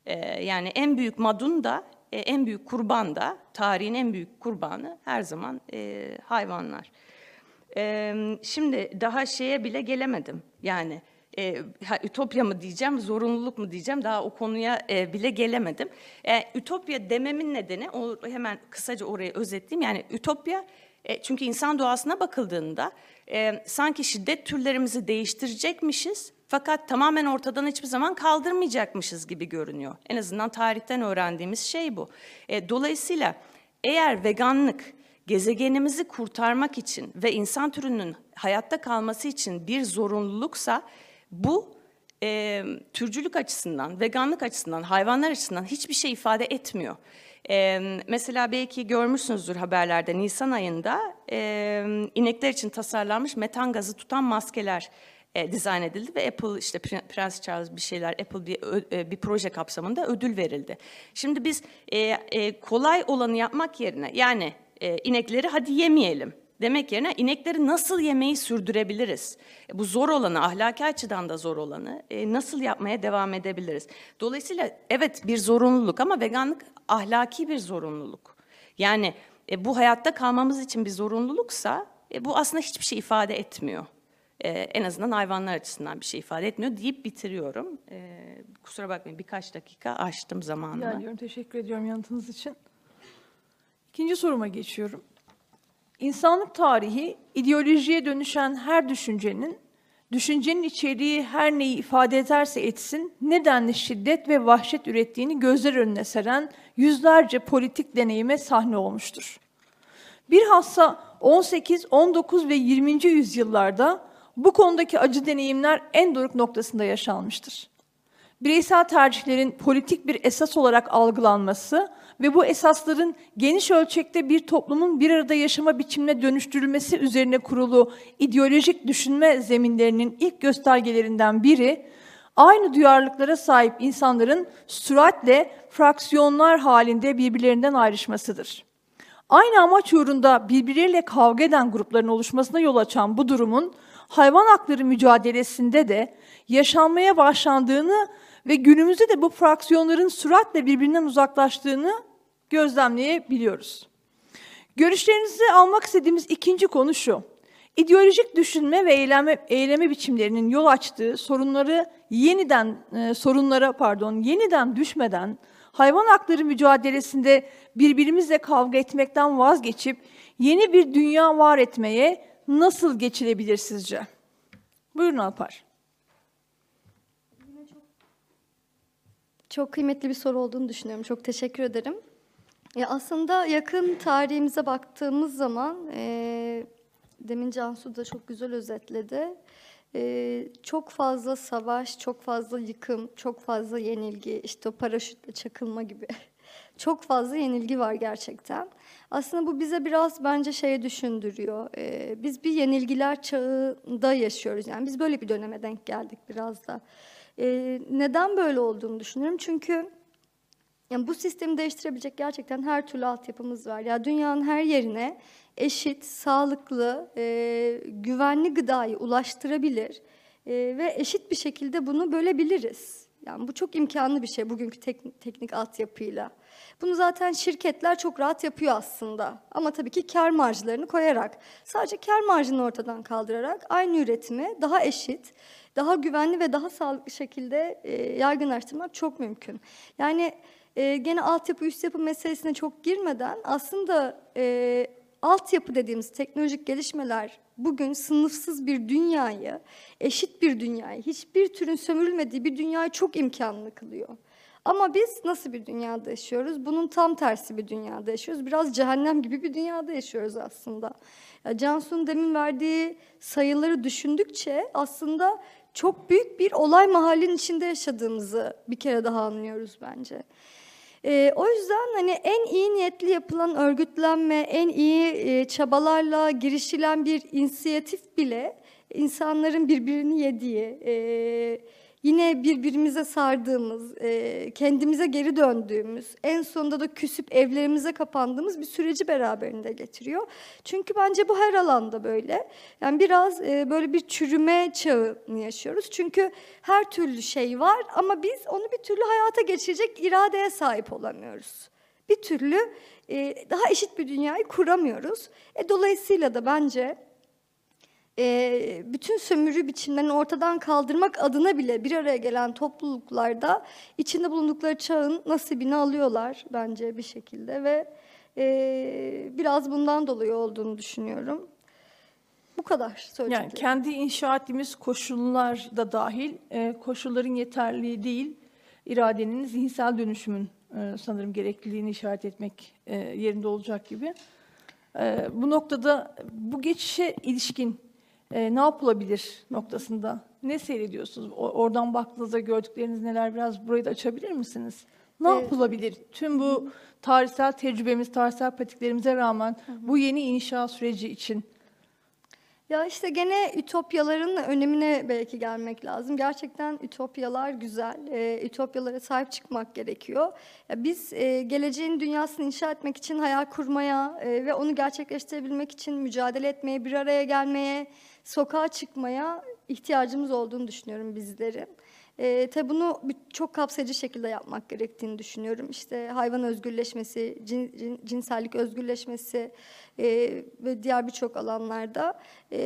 [SPEAKER 3] Ee, yani en büyük madun da, e, en büyük kurban da, tarihin en büyük kurbanı her zaman e, hayvanlar. Ee, şimdi daha şeye bile gelemedim. Yani e, ha, ütopya mı diyeceğim, zorunluluk mu diyeceğim daha o konuya e, bile gelemedim. E, ütopya dememin nedeni, o, hemen kısaca orayı özetleyeyim. Yani ütopya e, çünkü insan doğasına bakıldığında e, sanki şiddet türlerimizi değiştirecekmişiz fakat tamamen ortadan hiçbir zaman kaldırmayacakmışız gibi görünüyor. En azından tarihten öğrendiğimiz şey bu. E, dolayısıyla eğer veganlık gezegenimizi kurtarmak için ve insan türünün hayatta kalması için bir zorunluluksa bu e, türcülük açısından, veganlık açısından, hayvanlar açısından hiçbir şey ifade etmiyor. E, mesela belki görmüşsünüzdür haberlerde Nisan ayında e, inekler için tasarlanmış metan gazı tutan maskeler e, dizayn edildi ve Apple işte Pre- Prens Charles bir şeyler Apple bir ö- e, bir proje kapsamında ödül verildi. Şimdi biz e, e, kolay olanı yapmak yerine yani e, inekleri hadi yemeyelim demek yerine inekleri nasıl yemeyi sürdürebiliriz? E, bu zor olanı, ahlaki açıdan da zor olanı e, nasıl yapmaya devam edebiliriz? Dolayısıyla evet bir zorunluluk ama veganlık ahlaki bir zorunluluk. Yani e, bu hayatta kalmamız için bir zorunluluksa e, bu aslında hiçbir şey ifade etmiyor. E, en azından hayvanlar açısından bir şey ifade etmiyor deyip bitiriyorum. E, kusura bakmayın birkaç dakika aştım zamanımı.
[SPEAKER 1] Rica ediyorum. Teşekkür ediyorum yanıtınız için. İkinci soruma geçiyorum. İnsanlık tarihi ideolojiye dönüşen her düşüncenin, düşüncenin içeriği her neyi ifade ederse etsin, nedenli şiddet ve vahşet ürettiğini gözler önüne seren yüzlerce politik deneyime sahne olmuştur. Bilhassa 18, 19 ve 20. yüzyıllarda bu konudaki acı deneyimler en doruk noktasında yaşanmıştır. Bireysel tercihlerin politik bir esas olarak algılanması ve bu esasların geniş ölçekte bir toplumun bir arada yaşama biçimine dönüştürülmesi üzerine kurulu ideolojik düşünme zeminlerinin ilk göstergelerinden biri, aynı duyarlılıklara sahip insanların süratle fraksiyonlar halinde birbirlerinden ayrışmasıdır. Aynı amaç uğrunda birbirleriyle kavga eden grupların oluşmasına yol açan bu durumun hayvan hakları mücadelesinde de yaşanmaya başlandığını ve günümüzde de bu fraksiyonların süratle birbirinden uzaklaştığını gözlemleyebiliyoruz. Görüşlerinizi almak istediğimiz ikinci konu şu. İdeolojik düşünme ve eyleme, eyleme biçimlerinin yol açtığı sorunları yeniden e, sorunlara pardon yeniden düşmeden hayvan hakları mücadelesinde birbirimizle kavga etmekten vazgeçip yeni bir dünya var etmeye nasıl geçilebilir sizce? Buyurun Alpar.
[SPEAKER 2] Çok kıymetli bir soru olduğunu düşünüyorum. Çok teşekkür ederim. Ya aslında yakın tarihimize baktığımız zaman, e, demin Cansu da çok güzel özetledi. E, çok fazla savaş, çok fazla yıkım, çok fazla yenilgi, işte o paraşütle çakılma gibi. çok fazla yenilgi var gerçekten. Aslında bu bize biraz bence şeye düşündürüyor. E, biz bir yenilgiler çağında yaşıyoruz. Yani biz böyle bir döneme denk geldik biraz da. E, neden böyle olduğunu düşünüyorum. Çünkü yani bu sistemi değiştirebilecek gerçekten her türlü altyapımız var. Ya dünyanın her yerine eşit, sağlıklı, e, güvenli gıdayı ulaştırabilir e, ve eşit bir şekilde bunu bölebiliriz. Yani bu çok imkanlı bir şey bugünkü tek, teknik altyapıyla. Bunu zaten şirketler çok rahat yapıyor aslında. Ama tabii ki kar marjlarını koyarak, sadece kar marjını ortadan kaldırarak aynı üretimi daha eşit, daha güvenli ve daha sağlıklı şekilde e, yaygınlaştırmak çok mümkün. Yani e, gene altyapı, üst yapı meselesine çok girmeden aslında e, altyapı dediğimiz teknolojik gelişmeler bugün sınıfsız bir dünyayı, eşit bir dünyayı, hiçbir türün sömürülmediği bir dünyayı çok imkanlı kılıyor. Ama biz nasıl bir dünyada yaşıyoruz? Bunun tam tersi bir dünyada yaşıyoruz. Biraz cehennem gibi bir dünyada yaşıyoruz aslında. Ya Cansu'nun demin verdiği sayıları düşündükçe aslında çok büyük bir olay mahallinin içinde yaşadığımızı bir kere daha anlıyoruz bence. E, o yüzden hani en iyi niyetli yapılan örgütlenme, en iyi e, çabalarla girişilen bir inisiyatif bile insanların birbirini yediği, e, yine birbirimize sardığımız, e, kendimize geri döndüğümüz, en sonunda da küsüp evlerimize kapandığımız bir süreci beraberinde getiriyor. Çünkü bence bu her alanda böyle. Yani biraz e, böyle bir çürüme çağını yaşıyoruz. Çünkü her türlü şey var ama biz onu bir türlü hayata geçirecek iradeye sahip olamıyoruz. Bir türlü e, daha eşit bir dünyayı kuramıyoruz. E, dolayısıyla da bence e, bütün sömürü biçimlerini ortadan kaldırmak adına bile bir araya gelen topluluklarda içinde bulundukları çağın nasibini alıyorlar bence bir şekilde ve e, biraz bundan dolayı olduğunu düşünüyorum. Bu kadar söyleyeceklerim.
[SPEAKER 1] Yani kendi inşa ettiğimiz koşullar da dahil, e, koşulların yeterliliği değil, iradenin zihinsel dönüşümün e, sanırım gerekliliğini işaret etmek e, yerinde olacak gibi. E, bu noktada bu geçişe ilişkin e, ne yapılabilir noktasında ne seyrediyorsunuz? O- oradan baktığınızda gördükleriniz neler? Biraz burayı da açabilir misiniz? Ne
[SPEAKER 2] Evet.
[SPEAKER 1] yapılabilir? Tüm bu tarihsel tecrübemiz, tarihsel pratiklerimize rağmen bu yeni inşa süreci için
[SPEAKER 2] Ya işte gene ütopyaların önemine belki gelmek lazım. Gerçekten ütopyalar güzel. Ee, ütopyalara sahip çıkmak gerekiyor. Ya biz e, geleceğin dünyasını inşa etmek için hayal kurmaya e, ve onu gerçekleştirebilmek için mücadele etmeye, bir araya gelmeye, sokağa çıkmaya ihtiyacımız olduğunu düşünüyorum bizlerin. E, tabii bunu bir- çok kapsayıcı şekilde yapmak gerektiğini düşünüyorum. İşte hayvan özgürleşmesi, cin- cin- cinsellik özgürleşmesi e, ve diğer birçok alanlarda. E,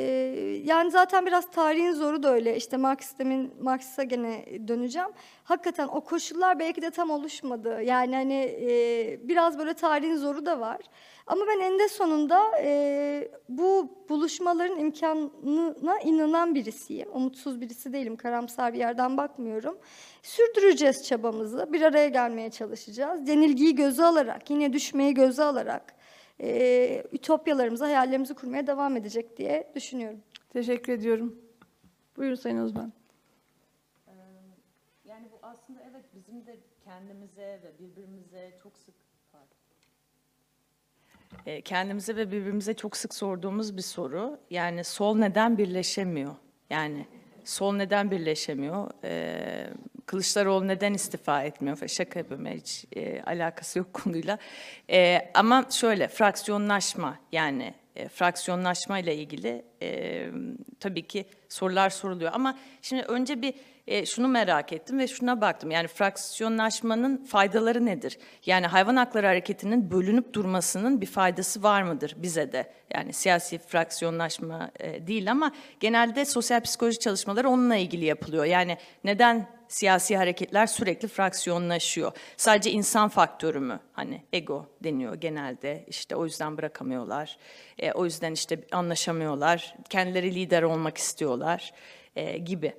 [SPEAKER 2] yani zaten biraz tarihin zoru da öyle. İşte Marksizmin Marks'a gene döneceğim. Hakikaten o koşullar belki de tam oluşmadı. Yani hani e, biraz böyle tarihin zoru da var. Ama ben eninde sonunda e, bu buluşmaların imkanına inanan birisiyim. Umutsuz birisi değilim. Karamsar bir yerden bakmıyorum. Sürdüreceğiz çabamızı. Bir araya gelmeye çalışacağız. Yenilgiyi göze alarak, yine düşmeyi göze alarak e, ütopyalarımızı, hayallerimizi kurmaya devam edecek diye düşünüyorum.
[SPEAKER 1] Teşekkür ediyorum. Buyurun Sayın Özben.
[SPEAKER 3] Yani bu aslında evet bizim de kendimize ve birbirimize çok sık E, kendimize ve birbirimize çok sık sorduğumuz bir soru. Yani sol neden birleşemiyor? Yani sol neden birleşemiyor? E, Kılıçdaroğlu neden istifa etmiyor? Şaka yapıyorum hiç e, alakası yok konuyla. E, ama şöyle fraksiyonlaşma yani e, fraksiyonlaşma ile ilgili e, tabii ki sorular soruluyor. Ama şimdi önce bir e, şunu merak ettim ve şuna baktım. Yani fraksiyonlaşmanın faydaları nedir? Yani hayvan hakları hareketinin bölünüp durmasının bir faydası var mıdır bize de? Yani siyasi fraksiyonlaşma e, değil ama genelde sosyal psikoloji çalışmaları onunla ilgili yapılıyor. Yani neden siyasi hareketler sürekli fraksiyonlaşıyor? Sadece insan faktörü mü? Hani ego deniyor genelde. İşte o yüzden bırakamıyorlar. E, o yüzden işte anlaşamıyorlar. Kendileri lider olmak istiyorlar e, gibi.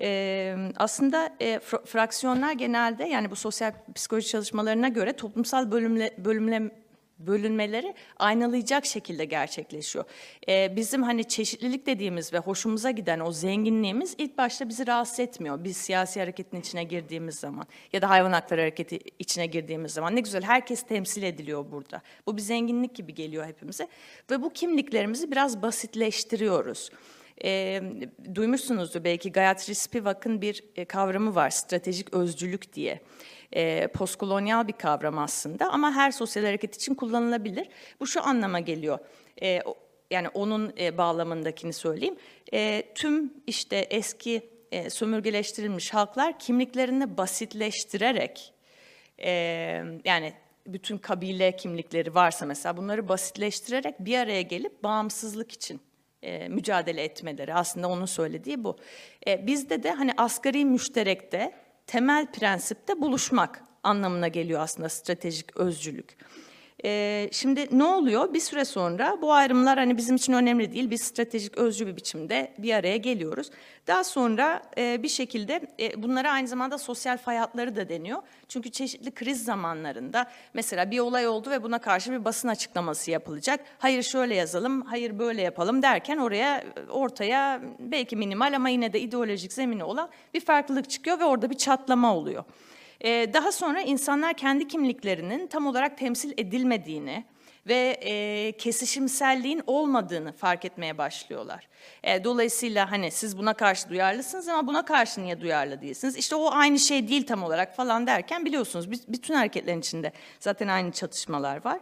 [SPEAKER 3] E, aslında e, fra- fraksiyonlar genelde yani bu sosyal psikoloji çalışmalarına göre toplumsal bölümle, bölümle bölünmeleri aynalayacak şekilde gerçekleşiyor. Ee, bizim hani çeşitlilik dediğimiz ve hoşumuza giden o zenginliğimiz ilk başta bizi rahatsız etmiyor. Biz siyasi hareketin içine girdiğimiz zaman ya da hayvan hakları hareketi içine girdiğimiz zaman ne güzel herkes temsil ediliyor burada. Bu bir zenginlik gibi geliyor hepimize ve bu kimliklerimizi biraz basitleştiriyoruz. E, duymuşsunuzdur belki Gayatri Spivak'ın bir e, kavramı var, stratejik özcülük diye. E, postkolonyal bir kavram aslında ama her sosyal hareket için kullanılabilir. Bu şu anlama geliyor. E, yani onun e, bağlamındakini söyleyeyim. E, tüm işte eski e, sömürgeleştirilmiş halklar kimliklerini basitleştirerek e, yani bütün kabile kimlikleri varsa mesela bunları basitleştirerek bir araya gelip bağımsızlık için e, mücadele etmeleri aslında onun söylediği bu. E, bizde de hani asgari müşterekte temel prensipte buluşmak anlamına geliyor aslında stratejik özcülük. E, şimdi ne oluyor? Bir süre sonra bu ayrımlar hani bizim için önemli değil. Biz stratejik özcü bir biçimde bir araya geliyoruz. Daha sonra e, bir şekilde e, bunlara aynı zamanda sosyal fay hatları da deniyor. Çünkü çeşitli kriz zamanlarında mesela bir olay oldu ve buna karşı bir basın açıklaması yapılacak. Hayır şöyle yazalım, hayır böyle yapalım derken oraya ortaya belki minimal ama yine de ideolojik zemini olan bir farklılık çıkıyor ve orada bir çatlama oluyor. E, daha sonra insanlar kendi kimliklerinin tam olarak temsil edilmediğini ve e, kesişimselliğin olmadığını fark etmeye başlıyorlar. E, dolayısıyla hani siz buna karşı duyarlısınız ama buna karşı niye duyarlı değilsiniz? İşte o aynı şey değil tam olarak falan derken biliyorsunuz bütün hareketlerin içinde zaten aynı çatışmalar var.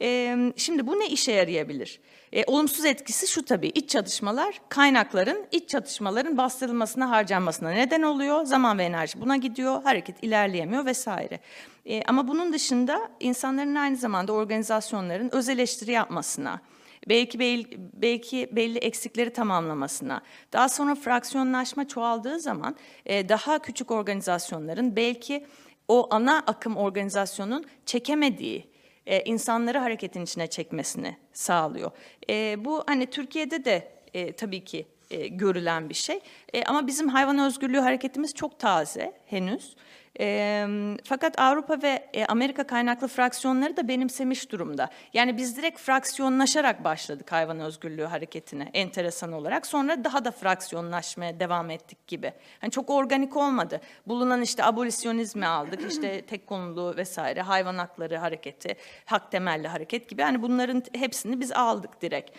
[SPEAKER 3] E, şimdi bu ne işe yarayabilir? E, olumsuz etkisi şu tabii iç çatışmalar kaynakların iç çatışmaların bastırılmasına harcanmasına neden oluyor. Zaman ve enerji buna gidiyor, hareket ilerleyemiyor vesaire. E, ama bunun dışında insanların aynı zamanda organizasyonların öz eleştiri yapmasına, belki belli, belki belli eksikleri tamamlamasına, daha sonra fraksiyonlaşma çoğaldığı zaman e, daha küçük organizasyonların belki o ana akım organizasyonun çekemediği e, insanları hareketin içine çekmesini sağlıyor. E, bu hani Türkiye'de de e, tabii ki e, görülen bir şey. E, ama bizim hayvan özgürlüğü hareketimiz çok taze henüz. E, fakat Avrupa ve e, Amerika kaynaklı fraksiyonları da benimsemiş durumda. Yani biz direkt fraksiyonlaşarak başladık hayvan özgürlüğü hareketine enteresan olarak. Sonra daha da fraksiyonlaşmaya devam ettik gibi. Yani çok organik olmadı. Bulunan işte abolisyonizmi aldık, işte tek konulu vesaire, hayvan hakları hareketi, hak temelli hareket gibi. Yani bunların hepsini biz aldık direkt.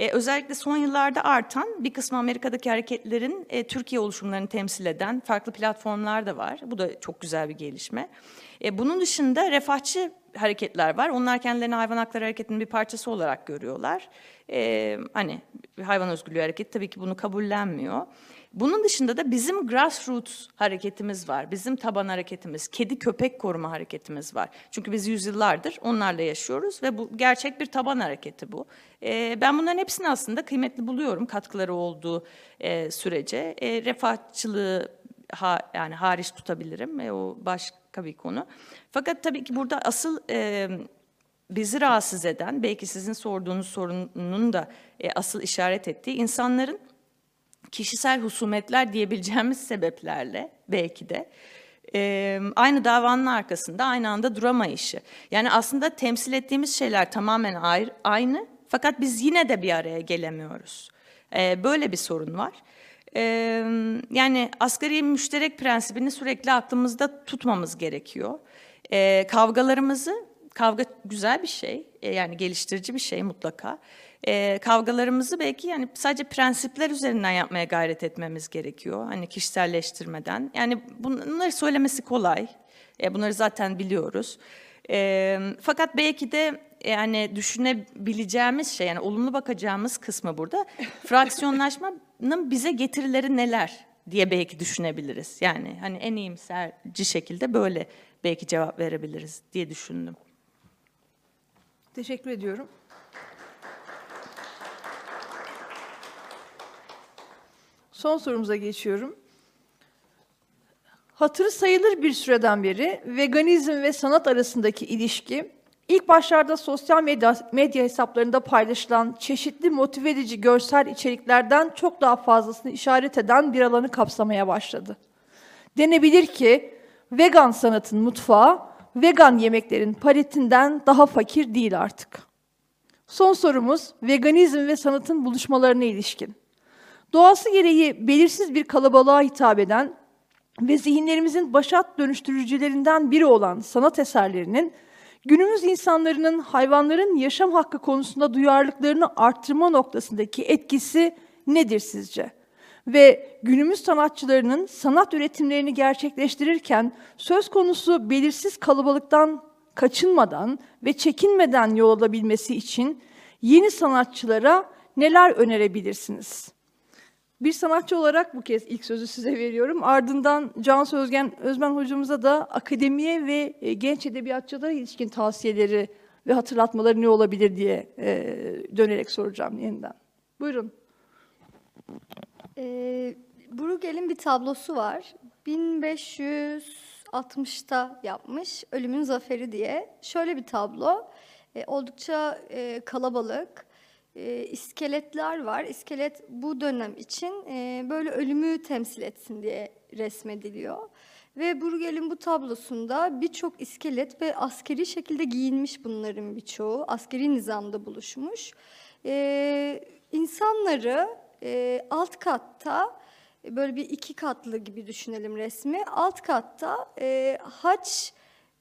[SPEAKER 3] Ee, özellikle son yıllarda artan bir kısmı Amerika'daki hareketlerin e, Türkiye oluşumlarını temsil eden farklı platformlar da var. Bu da çok güzel bir gelişme. E, bunun dışında refahçı hareketler var. Onlar kendilerini hayvan hakları hareketinin bir parçası olarak görüyorlar. E, hani hayvan özgürlüğü hareketi tabii ki bunu kabullenmiyor. Bunun dışında da bizim grassroots hareketimiz var. Bizim taban hareketimiz, kedi köpek koruma hareketimiz var. Çünkü biz yüzyıllardır onlarla yaşıyoruz ve bu gerçek bir taban hareketi bu. Ee, ben bunların hepsini aslında kıymetli buluyorum katkıları olduğu e, sürece. E, refahçılığı ha, yani hariç tutabilirim. E, o başka bir konu. Fakat tabii ki burada asıl e, bizi rahatsız eden, belki sizin sorduğunuz sorunun da e, asıl işaret ettiği insanların kişisel husumetler diyebileceğimiz sebeplerle belki de e, aynı davanın arkasında aynı anda duramayışı. Yani aslında temsil ettiğimiz şeyler tamamen ayrı, aynı fakat biz yine de bir araya gelemiyoruz. E, böyle bir sorun var. E, yani asgari müşterek prensibini sürekli aklımızda tutmamız gerekiyor. E, kavgalarımızı, kavga güzel bir şey, e, yani geliştirici bir şey mutlaka e, kavgalarımızı belki yani sadece prensipler üzerinden yapmaya gayret etmemiz gerekiyor. Hani kişiselleştirmeden. Yani bunları söylemesi kolay. E, bunları zaten biliyoruz. E, fakat belki de yani düşünebileceğimiz şey yani olumlu bakacağımız kısmı burada fraksiyonlaşmanın bize getirileri neler diye belki düşünebiliriz. Yani hani en iyimserci şekilde böyle belki cevap verebiliriz diye düşündüm.
[SPEAKER 1] Teşekkür ediyorum. Son sorumuza geçiyorum. Hatırı sayılır bir süreden beri veganizm ve sanat arasındaki ilişki, ilk başlarda sosyal medya, medya hesaplarında paylaşılan çeşitli motive edici görsel içeriklerden çok daha fazlasını işaret eden bir alanı kapsamaya başladı. Denebilir ki vegan sanatın mutfağı, vegan yemeklerin paletinden daha fakir değil artık. Son sorumuz veganizm ve sanatın buluşmalarına ilişkin. Doğası gereği belirsiz bir kalabalığa hitap eden ve zihinlerimizin başat dönüştürücülerinden biri olan sanat eserlerinin günümüz insanların hayvanların yaşam hakkı konusunda duyarlılıklarını arttırma noktasındaki etkisi nedir sizce? Ve günümüz sanatçılarının sanat üretimlerini gerçekleştirirken söz konusu belirsiz kalabalıktan kaçınmadan ve çekinmeden yol alabilmesi için yeni sanatçılara neler önerebilirsiniz? Bir sanatçı olarak bu kez ilk sözü size veriyorum. Ardından Cansu Özgen Özmen hocamıza da akademiye ve e, genç edebiyatçılara ilişkin tavsiyeleri ve hatırlatmaları ne olabilir diye e, dönerek soracağım yeniden. Buyurun.
[SPEAKER 2] Ee, Bruegel'in bir tablosu var. 1560'ta yapmış Ölümün Zaferi diye. Şöyle bir tablo. Ee, oldukça e, kalabalık. E, iskeletler var. İskelet bu dönem için e, böyle ölümü temsil etsin diye resmediliyor. Ve Bruegel'in bu tablosunda birçok iskelet ve askeri şekilde giyinmiş bunların birçoğu. Askeri nizamda buluşmuş. E, insanları e, alt katta böyle bir iki katlı gibi düşünelim resmi. Alt katta e, haç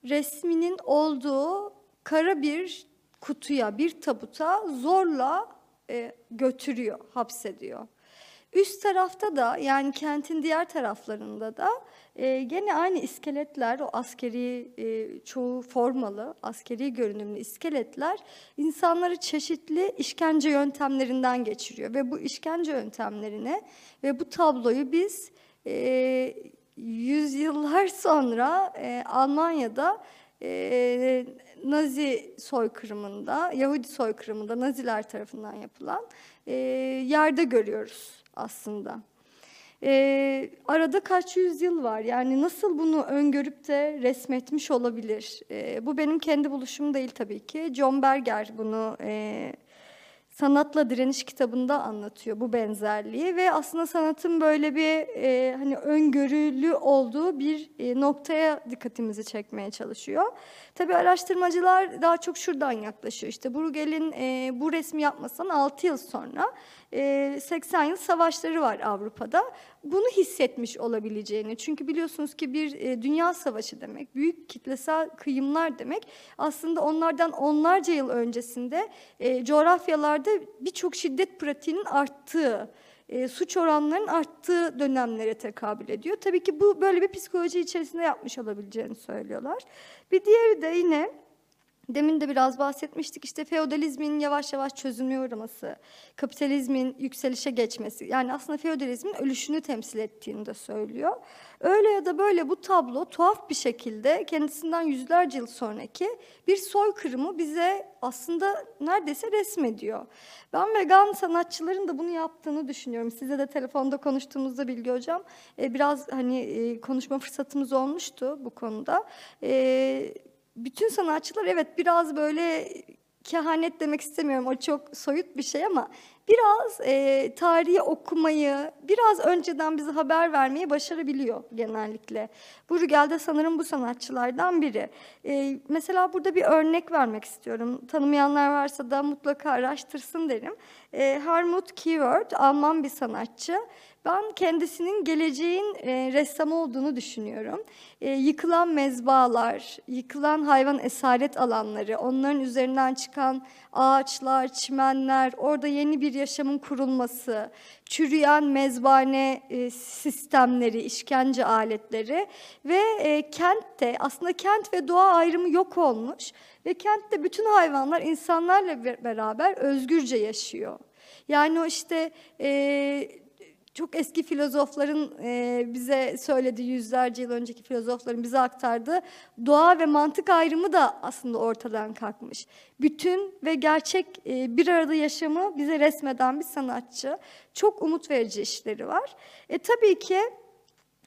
[SPEAKER 2] resminin olduğu kara bir kutuya, bir tabuta zorla e, götürüyor, hapsediyor. Üst tarafta da yani kentin diğer taraflarında da e, gene aynı iskeletler, o askeri e, çoğu formalı, askeri görünümlü iskeletler insanları çeşitli işkence yöntemlerinden geçiriyor. Ve bu işkence yöntemlerini ve bu tabloyu biz e, yüzyıllar sonra e, Almanya'da e, Nazi soykırımında, Yahudi soykırımında Naziler tarafından yapılan e, yerde görüyoruz aslında. E, arada kaç yüzyıl var yani nasıl bunu öngörüp de resmetmiş olabilir? E, bu benim kendi buluşum değil tabii ki. John Berger bunu e, Sanatla Direniş kitabında anlatıyor bu benzerliği ve aslında sanatın böyle bir e, hani öngörülü olduğu bir e, noktaya dikkatimizi çekmeye çalışıyor. Tabii araştırmacılar daha çok şuradan yaklaşıyor. İşte Bruegel'in e, bu resmi yapmasından 6 yıl sonra e, 80 yıl savaşları var Avrupa'da. Bunu hissetmiş olabileceğini. Çünkü biliyorsunuz ki bir e, dünya savaşı demek, büyük kitlesel kıyımlar demek. Aslında onlardan onlarca yıl öncesinde e, coğrafyalarda birçok şiddet pratiğinin arttığı, e, suç oranlarının arttığı dönemlere tekabül ediyor. Tabii ki bu böyle bir psikoloji içerisinde yapmış olabileceğini söylüyorlar. Bir diğeri de yine Demin de biraz bahsetmiştik işte feodalizmin yavaş yavaş çözülmeye uğraması, kapitalizmin yükselişe geçmesi yani aslında feodalizmin ölüşünü temsil ettiğini de söylüyor. Öyle ya da böyle bu tablo tuhaf bir şekilde kendisinden yüzlerce yıl sonraki bir soykırımı bize aslında neredeyse resmediyor. Ben vegan sanatçıların da bunu yaptığını düşünüyorum. Size de telefonda konuştuğumuzda Bilgi Hocam e, biraz hani e, konuşma fırsatımız olmuştu bu konuda. Bütün sanatçılar evet biraz böyle kehanet demek istemiyorum o çok soyut bir şey ama biraz e, tarihi okumayı biraz önceden bize haber vermeyi başarabiliyor genellikle. Bruegel de sanırım bu sanatçılardan biri. E, mesela burada bir örnek vermek istiyorum. Tanımayanlar varsa da mutlaka araştırsın derim. E, Helmut Keyword Alman bir sanatçı. Ben kendisinin geleceğin e, ressamı olduğunu düşünüyorum. E, yıkılan mezbalar, yıkılan hayvan esaret alanları, onların üzerinden çıkan ağaçlar, çimenler, orada yeni bir yaşamın kurulması, çürüyen mezbane e, sistemleri, işkence aletleri ve e, kentte aslında kent ve doğa ayrımı yok olmuş ve kentte bütün hayvanlar insanlarla beraber özgürce yaşıyor. Yani o işte e, çok eski filozofların e, bize söylediği yüzlerce yıl önceki filozofların bize aktardığı doğa ve mantık ayrımı da aslında ortadan kalkmış. Bütün ve gerçek e, bir arada yaşamı bize resmeden bir sanatçı. Çok umut verici işleri var. E, tabii ki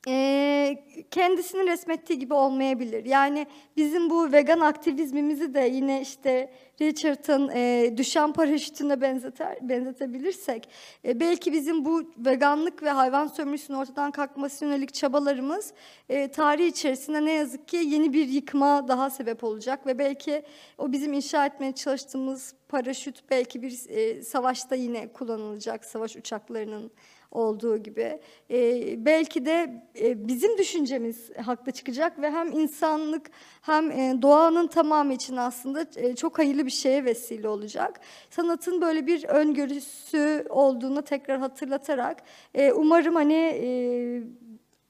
[SPEAKER 2] e, kendisini resmettiği gibi olmayabilir. Yani bizim bu vegan aktivizmimizi de yine işte Richard'ın e, düşen paraşütüne benzeter, benzetebilirsek e, belki bizim bu veganlık ve hayvan sömürüsünün ortadan kalkması yönelik çabalarımız e, tarih içerisinde ne yazık ki yeni bir yıkıma daha sebep olacak ve belki o bizim inşa etmeye çalıştığımız paraşüt belki bir e, savaşta yine kullanılacak savaş uçaklarının olduğu gibi e, belki de e, bizim düşüncemiz haklı çıkacak ve hem insanlık hem e, doğanın tamamı için aslında e, çok hayırlı bir şeye vesile olacak. Sanatın böyle bir öngörüsü olduğunu tekrar hatırlatarak e, umarım hani e,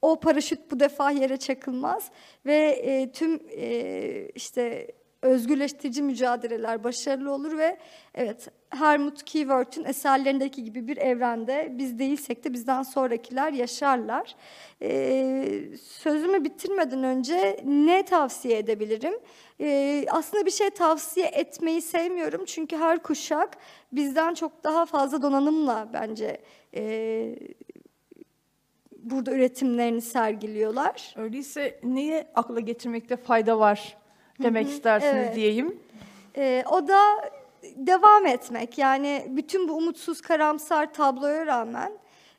[SPEAKER 2] o paraşüt bu defa yere çakılmaz ve e, tüm e, işte özgürleştirici mücadeleler başarılı olur ve evet Helmut Kiewert'ün eserlerindeki gibi bir evrende biz değilsek de bizden sonrakiler yaşarlar. Ee, sözümü bitirmeden önce ne tavsiye edebilirim? Ee, aslında bir şey tavsiye etmeyi sevmiyorum çünkü her kuşak bizden çok daha fazla donanımla bence e, burada üretimlerini sergiliyorlar.
[SPEAKER 1] Öyleyse niye akla getirmekte fayda var demek istersiniz
[SPEAKER 2] evet.
[SPEAKER 1] diyeyim.
[SPEAKER 2] Ee, o da devam etmek. Yani bütün bu umutsuz karamsar tabloya rağmen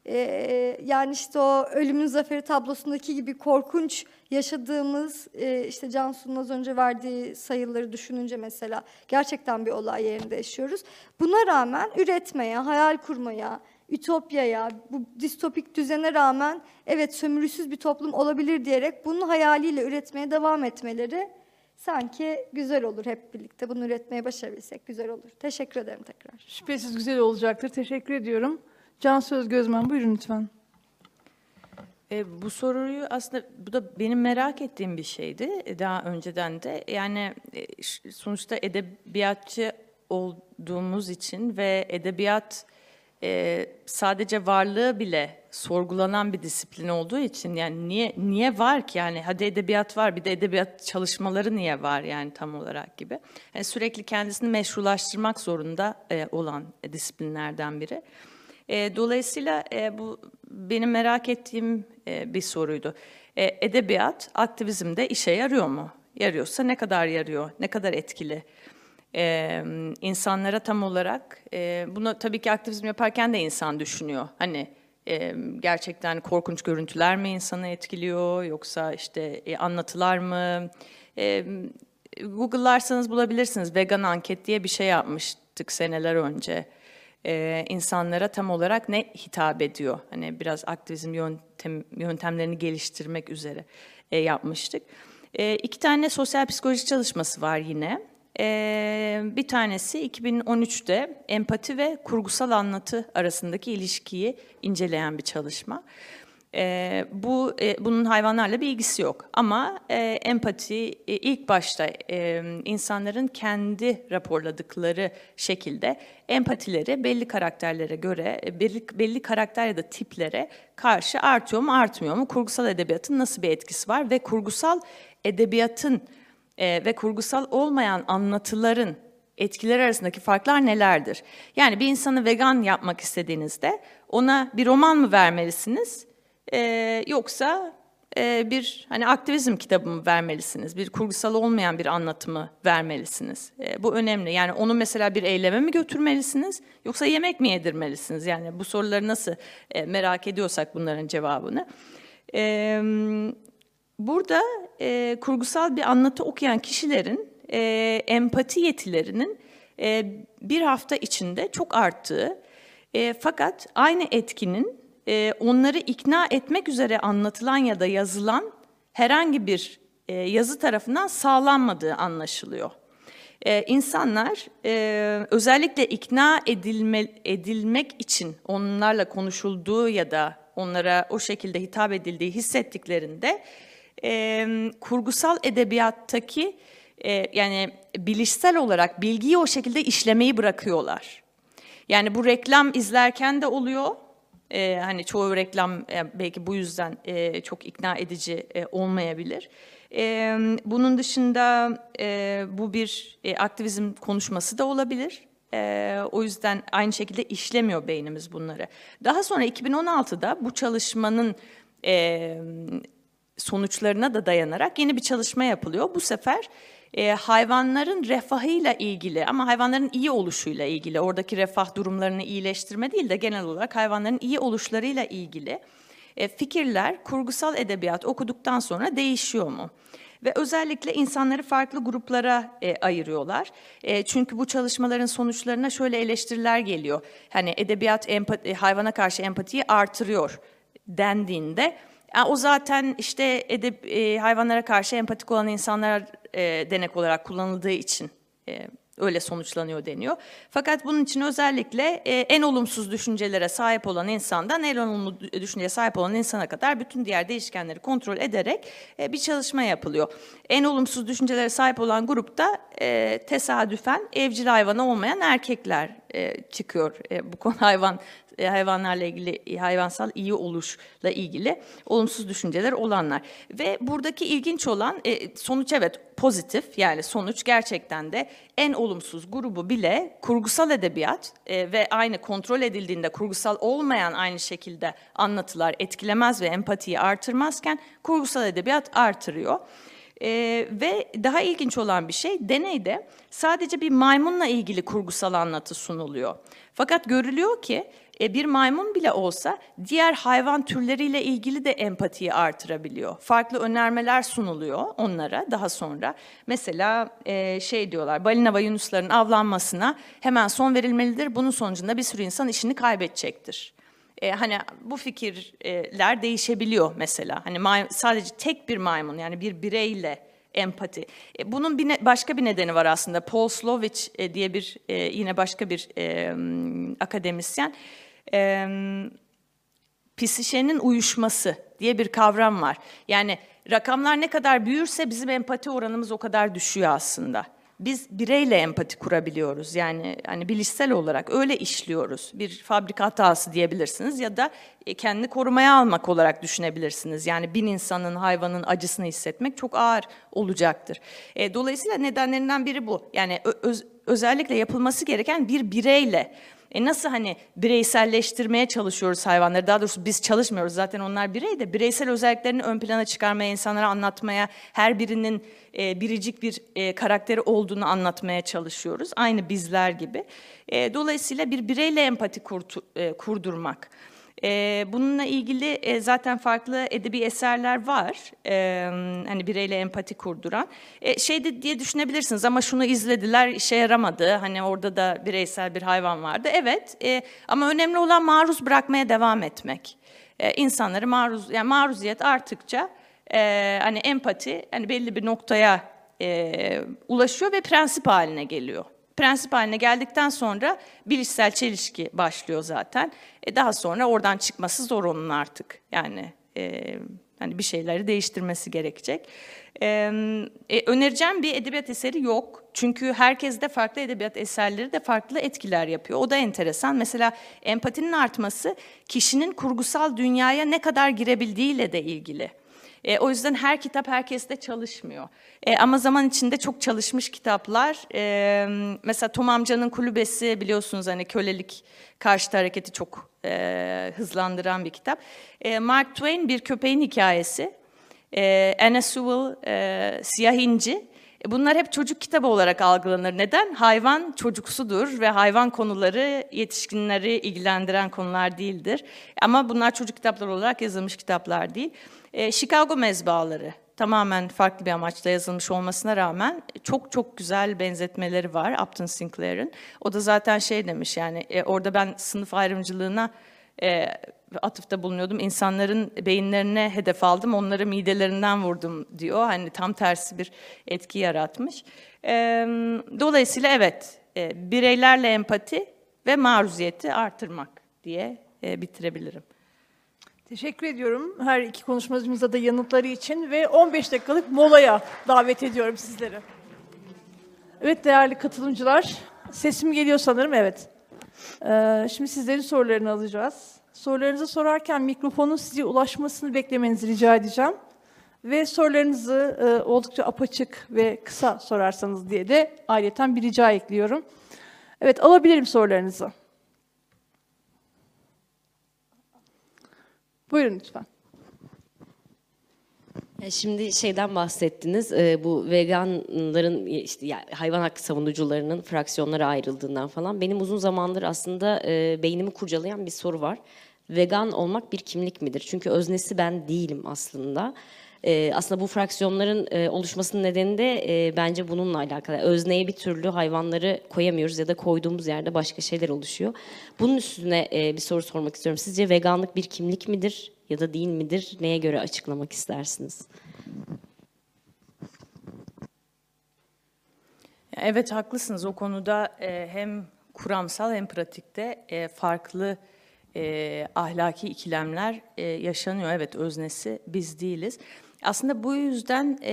[SPEAKER 2] e, yani işte o ölümün zaferi tablosundaki gibi korkunç yaşadığımız e, işte Cansu'nun az önce verdiği sayıları düşününce mesela gerçekten bir olay yerinde yaşıyoruz. Buna rağmen üretmeye, hayal kurmaya, ütopyaya, bu distopik düzene rağmen evet sömürüsüz bir toplum olabilir diyerek bunun hayaliyle üretmeye devam etmeleri sanki güzel olur hep birlikte. Bunu üretmeye başarabilsek güzel olur. Teşekkür ederim tekrar.
[SPEAKER 1] Şüphesiz güzel olacaktır. Teşekkür ediyorum. Can Söz Gözmen buyurun lütfen.
[SPEAKER 3] E, bu soruyu aslında bu da benim merak ettiğim bir şeydi e, daha önceden de. Yani e, sonuçta edebiyatçı olduğumuz için ve edebiyat e, sadece varlığı bile sorgulanan bir disiplin olduğu için yani niye niye var ki yani hadi edebiyat var bir de edebiyat çalışmaları niye var yani tam olarak gibi. Yani sürekli kendisini meşrulaştırmak zorunda e, olan disiplinlerden biri. E, dolayısıyla e, bu benim merak ettiğim e, bir soruydu. E, edebiyat aktivizmde işe yarıyor mu? Yarıyorsa ne kadar yarıyor? Ne kadar etkili? E, insanlara tam olarak e, bunu tabii ki aktivizm yaparken de insan düşünüyor. Hani gerçekten korkunç görüntüler mi insanı etkiliyor yoksa işte e, anlatılar mı? E, Google'larsanız bulabilirsiniz. Vegan anket diye bir şey yapmıştık seneler önce insanlara tam olarak ne hitap ediyor? Hani biraz aktivizm yöntem, yöntemlerini geliştirmek üzere e, yapmıştık. E, iki tane sosyal psikoloji çalışması var yine. E, bir tanesi 2013'te empati ve kurgusal anlatı arasındaki ilişkiyi inceleyen bir çalışma. E, bu e, bunun hayvanlarla bir ilgisi yok. Ama e, empati e, ilk başta e, insanların kendi raporladıkları şekilde empatileri belli karakterlere göre e, belli, belli karakter ya da tiplere karşı artıyor mu artmıyor mu? Kurgusal edebiyatın nasıl bir etkisi var? Ve kurgusal edebiyatın e, ve kurgusal olmayan anlatıların etkileri arasındaki farklar nelerdir? Yani bir insanı vegan yapmak istediğinizde ona bir roman mı vermelisiniz? Ee, yoksa e, bir hani aktivizm kitabı mı vermelisiniz? Bir kurgusal olmayan bir anlatımı vermelisiniz. E, bu önemli. Yani onu mesela bir eyleme mi götürmelisiniz? Yoksa yemek mi yedirmelisiniz? Yani bu soruları nasıl e, merak ediyorsak bunların cevabını. E, burada e, kurgusal bir anlatı okuyan kişilerin e, empati yetilerinin e, bir hafta içinde çok arttığı e, fakat aynı etkinin e, onları ikna etmek üzere anlatılan ya da yazılan herhangi bir e, yazı tarafından sağlanmadığı anlaşılıyor. E, insanlar e, özellikle ikna edilme, edilmek için onlarla konuşulduğu ya da onlara o şekilde hitap edildiği hissettiklerinde e, kurgusal edebiyattaki e, yani bilişsel olarak bilgiyi o şekilde işlemeyi bırakıyorlar. Yani bu reklam izlerken de oluyor. Ee, hani çoğu reklam e, belki bu yüzden e, çok ikna edici e, olmayabilir. E, bunun dışında e, bu bir e, aktivizm konuşması da olabilir. E, o yüzden aynı şekilde işlemiyor beynimiz bunları. Daha sonra 2016'da bu çalışmanın e, sonuçlarına da dayanarak yeni bir çalışma yapılıyor. Bu sefer e, hayvanların refahıyla ilgili ama hayvanların iyi oluşuyla ilgili, oradaki refah durumlarını iyileştirme değil de genel olarak hayvanların iyi oluşlarıyla ilgili e, fikirler kurgusal edebiyat okuduktan sonra değişiyor mu? Ve özellikle insanları farklı gruplara e, ayırıyorlar. E, çünkü bu çalışmaların sonuçlarına şöyle eleştiriler geliyor. Hani edebiyat empati, hayvana karşı empatiyi artırıyor dendiğinde yani o zaten işte edeb, e, hayvanlara karşı empatik olan insanlar e, denek olarak kullanıldığı için e, öyle sonuçlanıyor deniyor. Fakat bunun için özellikle e, en olumsuz düşüncelere sahip olan insandan en olumlu düşünceye sahip olan insana kadar bütün diğer değişkenleri kontrol ederek e, bir çalışma yapılıyor. En olumsuz düşüncelere sahip olan grupta e, tesadüfen evcil hayvanı olmayan erkekler e, çıkıyor. E, bu konu hayvan e, hayvanlarla ilgili e, hayvansal iyi oluşla ilgili olumsuz düşünceler olanlar ve buradaki ilginç olan e, sonuç evet pozitif yani sonuç gerçekten de en olumsuz grubu bile kurgusal edebiyat e, ve aynı kontrol edildiğinde kurgusal olmayan aynı şekilde anlatılar etkilemez ve empatiyi artırmazken kurgusal edebiyat artırıyor. Ee, ve daha ilginç olan bir şey deneyde sadece bir maymunla ilgili kurgusal anlatı sunuluyor. Fakat görülüyor ki e, bir maymun bile olsa diğer hayvan türleriyle ilgili de empatiyi artırabiliyor. Farklı önermeler sunuluyor onlara daha sonra. Mesela e, şey diyorlar balina ve yunusların avlanmasına hemen son verilmelidir. Bunun sonucunda bir sürü insan işini kaybedecektir. E, hani bu fikirler değişebiliyor mesela. Hani sadece tek bir maymun yani bir bireyle empati. E, bunun bir ne- başka bir nedeni var aslında. Paul Slovich e, diye bir e, yine başka bir e, akademisyen. E, psişenin uyuşması diye bir kavram var. Yani rakamlar ne kadar büyürse bizim empati oranımız o kadar düşüyor aslında. Biz bireyle empati kurabiliyoruz. Yani hani bilişsel olarak öyle işliyoruz. Bir fabrika hatası diyebilirsiniz ya da e, kendini korumaya almak olarak düşünebilirsiniz. Yani bin insanın, hayvanın acısını hissetmek çok ağır olacaktır. E, dolayısıyla nedenlerinden biri bu. Yani öz- özellikle yapılması gereken bir bireyle e nasıl hani bireyselleştirmeye çalışıyoruz hayvanları? Daha doğrusu biz çalışmıyoruz zaten onlar birey de bireysel özelliklerini ön plana çıkarmaya, insanlara anlatmaya, her birinin e, biricik bir e, karakteri olduğunu anlatmaya çalışıyoruz. Aynı bizler gibi. E, dolayısıyla bir bireyle empati kurtu- e, kurdurmak. E, bununla ilgili e, zaten farklı edebi eserler var. E, hani bireyle empati kurduran. E, şey de diye düşünebilirsiniz ama şunu izlediler işe yaramadı. Hani orada da bireysel bir hayvan vardı. Evet e, ama önemli olan maruz bırakmaya devam etmek. E, insanları maruz, yani maruziyet arttıkça e, hani empati hani belli bir noktaya e, ulaşıyor ve prensip haline geliyor. Prensip haline geldikten sonra bilişsel çelişki başlıyor zaten. E daha sonra oradan çıkması zor onun artık. Yani e, hani bir şeyleri değiştirmesi gerekecek. E, e, önereceğim bir edebiyat eseri yok. Çünkü herkes de farklı edebiyat eserleri de farklı etkiler yapıyor. O da enteresan. Mesela empatinin artması kişinin kurgusal dünyaya ne kadar girebildiğiyle de ilgili. E, o yüzden her kitap herkeste çalışmıyor. E, ama zaman içinde çok çalışmış kitaplar, e, mesela Tom amcanın kulübesi biliyorsunuz hani kölelik karşıtı hareketi çok e, hızlandıran bir kitap. E, Mark Twain bir köpeğin hikayesi. E, Anna Sewell e, Siyah İnci. E, Bunlar hep çocuk kitabı olarak algılanır. Neden? Hayvan çocuksudur ve hayvan konuları yetişkinleri ilgilendiren konular değildir. Ama bunlar çocuk kitapları olarak yazılmış kitaplar değil. E, Chicago mezbaları tamamen farklı bir amaçla yazılmış olmasına rağmen çok çok güzel benzetmeleri var Upton Sinclair'ın. O da zaten şey demiş yani e, orada ben sınıf ayrımcılığına e, atıfta bulunuyordum. İnsanların beyinlerine hedef aldım, onları midelerinden vurdum diyor. Hani tam tersi bir etki yaratmış. Dolayısıyla evet, e, bireylerle empati ve maruziyeti artırmak diye e, bitirebilirim.
[SPEAKER 1] Teşekkür ediyorum her iki konuşmacımıza da yanıtları için ve 15 dakikalık molaya davet ediyorum sizleri. Evet değerli katılımcılar, sesim geliyor sanırım, evet. Ee, şimdi sizlerin sorularını alacağız. Sorularınızı sorarken mikrofonun size ulaşmasını beklemenizi rica edeceğim. Ve sorularınızı e, oldukça apaçık ve kısa sorarsanız diye de ayrıca bir rica ekliyorum. Evet, alabilirim sorularınızı. Buyurun lütfen.
[SPEAKER 4] Ya Şimdi şeyden bahsettiniz, e, bu veganların işte hayvan hakkı savunucularının fraksiyonlara ayrıldığından falan. Benim uzun zamandır aslında e, beynimi kurcalayan bir soru var. Vegan olmak bir kimlik midir? Çünkü öznesi ben değilim aslında. E, aslında bu fraksiyonların e, oluşmasının nedeni de e, bence bununla alakalı. Özneye bir türlü hayvanları koyamıyoruz ya da koyduğumuz yerde başka şeyler oluşuyor. Bunun üstüne e, bir soru sormak istiyorum. Sizce veganlık bir kimlik midir ya da değil midir? Neye göre açıklamak istersiniz?
[SPEAKER 3] Evet haklısınız o konuda e, hem kuramsal hem pratikte e, farklı e, ahlaki ikilemler e, yaşanıyor. Evet öznesi biz değiliz. Aslında bu yüzden e,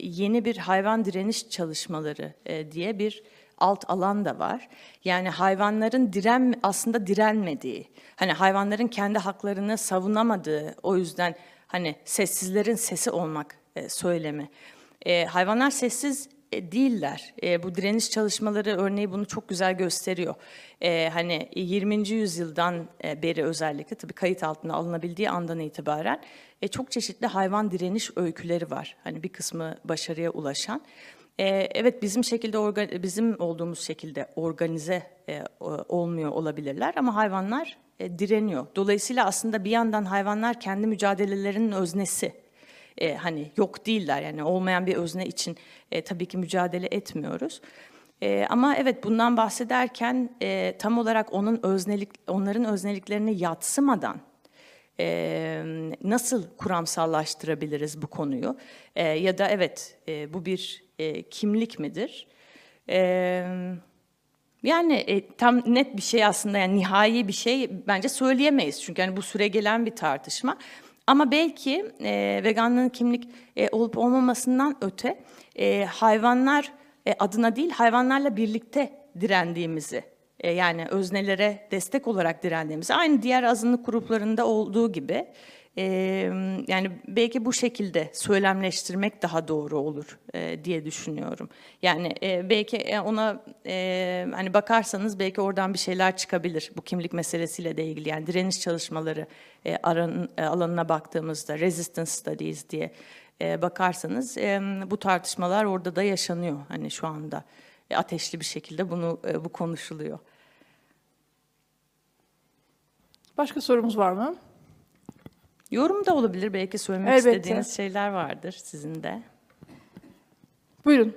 [SPEAKER 3] yeni bir hayvan direniş çalışmaları e, diye bir alt alan da var. Yani hayvanların diren aslında direnmediği, hani hayvanların kendi haklarını savunamadığı, o yüzden hani sessizlerin sesi olmak e, söylemi. E, hayvanlar sessiz e, değiller. E, bu direniş çalışmaları örneği bunu çok güzel gösteriyor. E, hani 20. yüzyıldan e, beri özellikle tabii kayıt altına alınabildiği andan itibaren e, çok çeşitli hayvan direniş öyküleri var. Hani bir kısmı başarıya ulaşan. E, evet bizim şekilde orga- bizim olduğumuz şekilde organize e, olmuyor olabilirler ama hayvanlar e, direniyor. Dolayısıyla aslında bir yandan hayvanlar kendi mücadelelerinin öznesi e, hani yok değiller yani olmayan bir özne için e, tabii ki mücadele etmiyoruz. E, ama evet bundan bahsederken e, tam olarak onun öznelik, onların özneliklerini yatsımadan e, nasıl kuramsallaştırabiliriz bu konuyu? E, ya da evet e, bu bir e, kimlik midir? E, yani e, tam net bir şey aslında yani nihai bir şey bence söyleyemeyiz. Çünkü hani bu süre gelen bir tartışma. Ama belki e, veganlığın kimlik e, olup olmamasından öte e, hayvanlar e, adına değil hayvanlarla birlikte direndiğimizi e, yani öznelere destek olarak direndiğimizi aynı diğer azınlık gruplarında olduğu gibi yani belki bu şekilde söylemleştirmek daha doğru olur e, diye düşünüyorum. Yani e, belki ona e, hani bakarsanız belki oradan bir şeyler çıkabilir bu kimlik meselesiyle de ilgili. Yani direniş çalışmaları e, aran, e, alanına baktığımızda resistance studies diye e, bakarsanız e, bu tartışmalar orada da yaşanıyor hani şu anda e, ateşli bir şekilde bunu e, bu konuşuluyor.
[SPEAKER 1] Başka sorumuz var mı?
[SPEAKER 3] Yorum da olabilir belki söylemek
[SPEAKER 1] Elbette.
[SPEAKER 3] istediğiniz şeyler vardır sizin de.
[SPEAKER 1] Buyurun.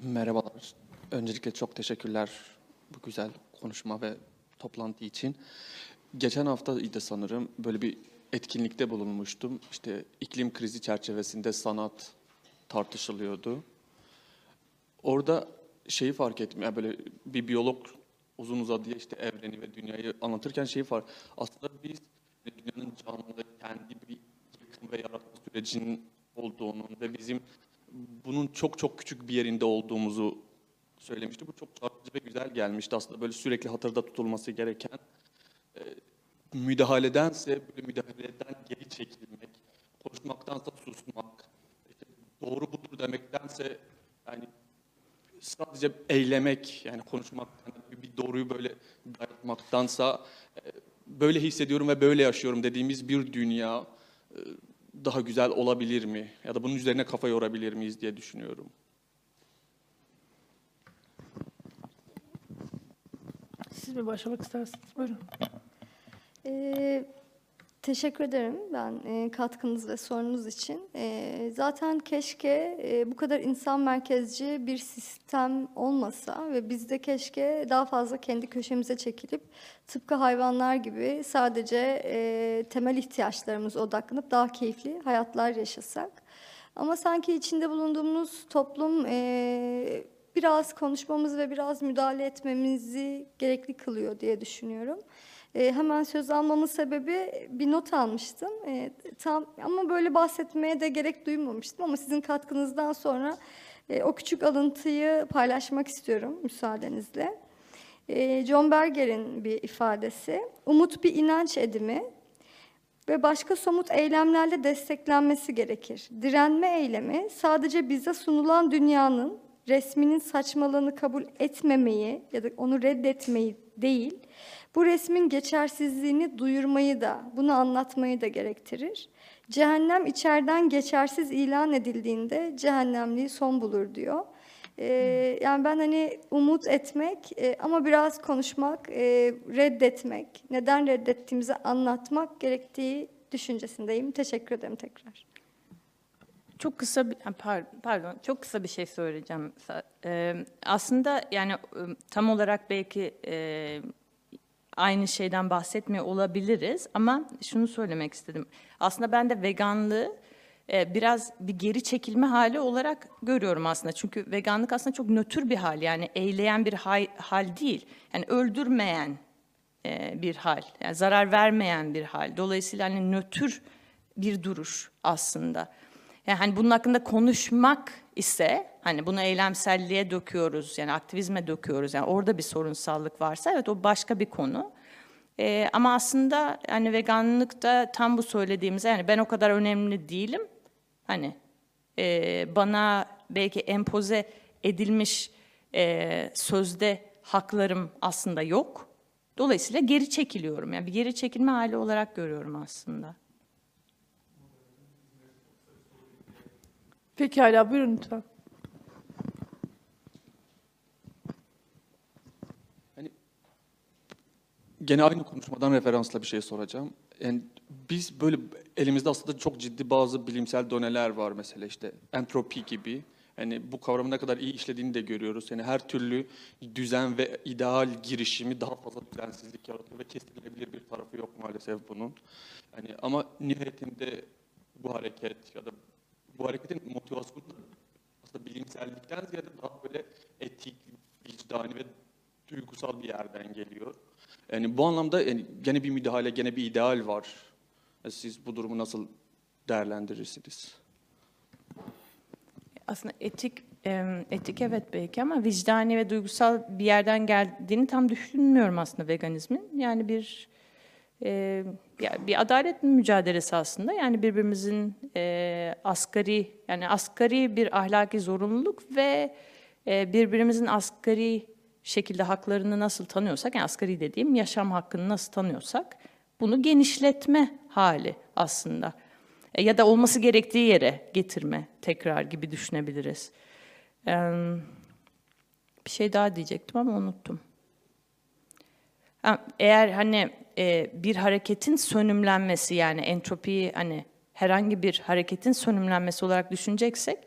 [SPEAKER 5] Merhabalar. Öncelikle çok teşekkürler bu güzel konuşma ve toplantı için. Geçen haftaydı sanırım böyle bir etkinlikte bulunmuştum. İşte iklim krizi çerçevesinde sanat tartışılıyordu. Orada şeyi fark ettim. Yani böyle bir biyolog uzun uzadıya işte evreni ve dünyayı anlatırken şeyi fark aslında biz dünyanın canlı kendi bir yıkım ve yaratma sürecinin olduğunu ve bizim bunun çok çok küçük bir yerinde olduğumuzu söylemişti. Bu çok çarpıcı ve güzel gelmişti. Aslında böyle sürekli hatırda tutulması gereken e, müdahaledense böyle müdahaleden geri çekilmek, konuşmaktansa susmak, işte doğru budur demektense yani sadece eylemek yani konuşmak yani bir doğruyu böyle dayatmaktansa e, böyle hissediyorum ve böyle yaşıyorum dediğimiz bir dünya e, daha güzel olabilir mi? Ya da bunun üzerine kafa yorabilir miyiz diye düşünüyorum.
[SPEAKER 1] Siz mi başlamak istersiniz? Buyurun.
[SPEAKER 2] Ee, teşekkür ederim ben e, katkınız ve sorunuz için. E, zaten keşke e, bu kadar insan merkezci bir sistem olmasa ve biz de keşke daha fazla kendi köşemize çekilip tıpkı hayvanlar gibi sadece e, temel ihtiyaçlarımız odaklanıp daha keyifli hayatlar yaşasak. Ama sanki içinde bulunduğumuz toplum e, biraz konuşmamız ve biraz müdahale etmemizi gerekli kılıyor diye düşünüyorum. E, hemen söz almamın sebebi bir not almıştım. E, tam ama böyle bahsetmeye de gerek duymamıştım ama sizin katkınızdan sonra e, o küçük alıntıyı paylaşmak istiyorum müsaadenizle. E, John Berger'in bir ifadesi. Umut bir inanç edimi ve başka somut eylemlerle desteklenmesi gerekir. Direnme eylemi sadece bize sunulan dünyanın resminin saçmalığını kabul etmemeyi ya da onu reddetmeyi değil, bu resmin geçersizliğini duyurmayı da, bunu anlatmayı da gerektirir. Cehennem içeriden geçersiz ilan edildiğinde cehennemliği son bulur diyor. Ee, yani ben hani umut etmek e, ama biraz konuşmak, e, reddetmek, neden reddettiğimizi anlatmak gerektiği düşüncesindeyim. Teşekkür ederim tekrar.
[SPEAKER 3] Çok kısa bir pardon çok kısa bir şey söyleyeceğim. Ee, aslında yani e, tam olarak belki e, aynı şeyden bahsetmiyor olabiliriz ama şunu söylemek istedim. Aslında ben de veganlığı e, biraz bir geri çekilme hali olarak görüyorum aslında. Çünkü veganlık aslında çok nötr bir hal yani eyleyen bir hal, hal değil. Yani öldürmeyen e, bir hal, yani zarar vermeyen bir hal. Dolayısıyla hani nötr bir duruş aslında. Yani hani bunun hakkında konuşmak ise hani bunu eylemselliğe döküyoruz yani aktivizme döküyoruz yani orada bir sorunsallık varsa evet o başka bir konu. Ee, ama aslında hani veganlıkta tam bu söylediğimiz yani ben o kadar önemli değilim. Hani e, bana belki empoze edilmiş e, sözde haklarım aslında yok. Dolayısıyla geri çekiliyorum. Yani bir geri çekilme hali olarak görüyorum aslında.
[SPEAKER 1] Pekala buyurun lütfen.
[SPEAKER 5] Gene aynı konuşmadan referansla bir şey soracağım. Yani biz böyle elimizde aslında çok ciddi bazı bilimsel doneler var mesela işte entropi gibi. Yani bu kavramı ne kadar iyi işlediğini de görüyoruz. Yani her türlü düzen ve ideal girişimi daha fazla düzensizlik yaratıyor ve kestirilebilir bir tarafı yok maalesef bunun. Yani ama nihayetinde bu hareket ya da bu hareketin motivasyonu da aslında bilimsellikten ziyade daha böyle etik, vicdani ve duygusal bir yerden geliyor. Yani bu anlamda yani gene bir müdahale, gene bir ideal var. Siz bu durumu nasıl değerlendirirsiniz?
[SPEAKER 3] Aslında etik etik evet belki ama vicdani ve duygusal bir yerden geldiğini tam düşünmüyorum aslında veganizmin. Yani bir bir adalet mücadelesi aslında. Yani birbirimizin e, asgari yani asgari bir ahlaki zorunluluk ve e, birbirimizin asgari şekilde haklarını nasıl tanıyorsak, yani asgari dediğim yaşam hakkını nasıl tanıyorsak bunu genişletme hali aslında. E, ya da olması gerektiği yere getirme tekrar gibi düşünebiliriz. Em, bir şey daha diyecektim ama unuttum. Eğer hani e, bir hareketin sönümlenmesi yani entropiyi hani herhangi bir hareketin sönümlenmesi olarak düşüneceksek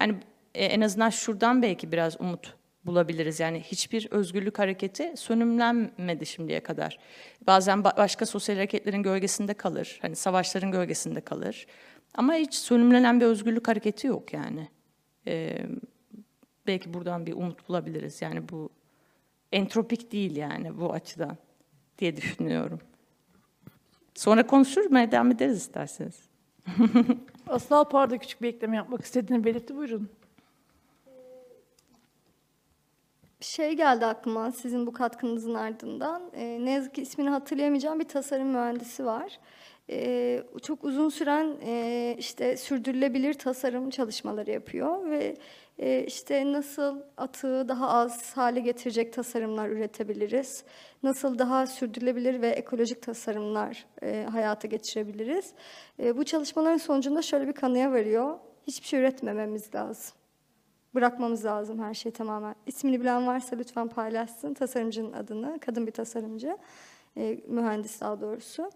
[SPEAKER 3] yani e, en azından şuradan belki biraz umut bulabiliriz. Yani hiçbir özgürlük hareketi sönümlenmedi şimdiye kadar. Bazen ba- başka sosyal hareketlerin gölgesinde kalır. Hani savaşların gölgesinde kalır. Ama hiç sönümlenen bir özgürlük hareketi yok yani. E, belki buradan bir umut bulabiliriz. Yani bu entropik değil yani bu açıdan diye düşünüyorum. Sonra konuşur mu? Devam ederiz isterseniz.
[SPEAKER 1] Aslı Alpar da küçük bir ekleme yapmak istediğini belirtti. Buyurun.
[SPEAKER 2] Bir şey geldi aklıma sizin bu katkınızın ardından. Ee, ne yazık ki ismini hatırlayamayacağım bir tasarım mühendisi var. Ee, çok uzun süren e, işte sürdürülebilir tasarım çalışmaları yapıyor ve e, işte nasıl atığı daha az hale getirecek tasarımlar üretebiliriz, nasıl daha sürdürülebilir ve ekolojik tasarımlar e, hayata geçirebiliriz. E, bu çalışmaların sonucunda şöyle bir kanıya varıyor: hiçbir şey üretmememiz lazım bırakmamız lazım her şeyi tamamen. İsmini bilen varsa lütfen paylaşsın tasarımcının adını. Kadın bir tasarımcı, e, mühendis daha doğrusu.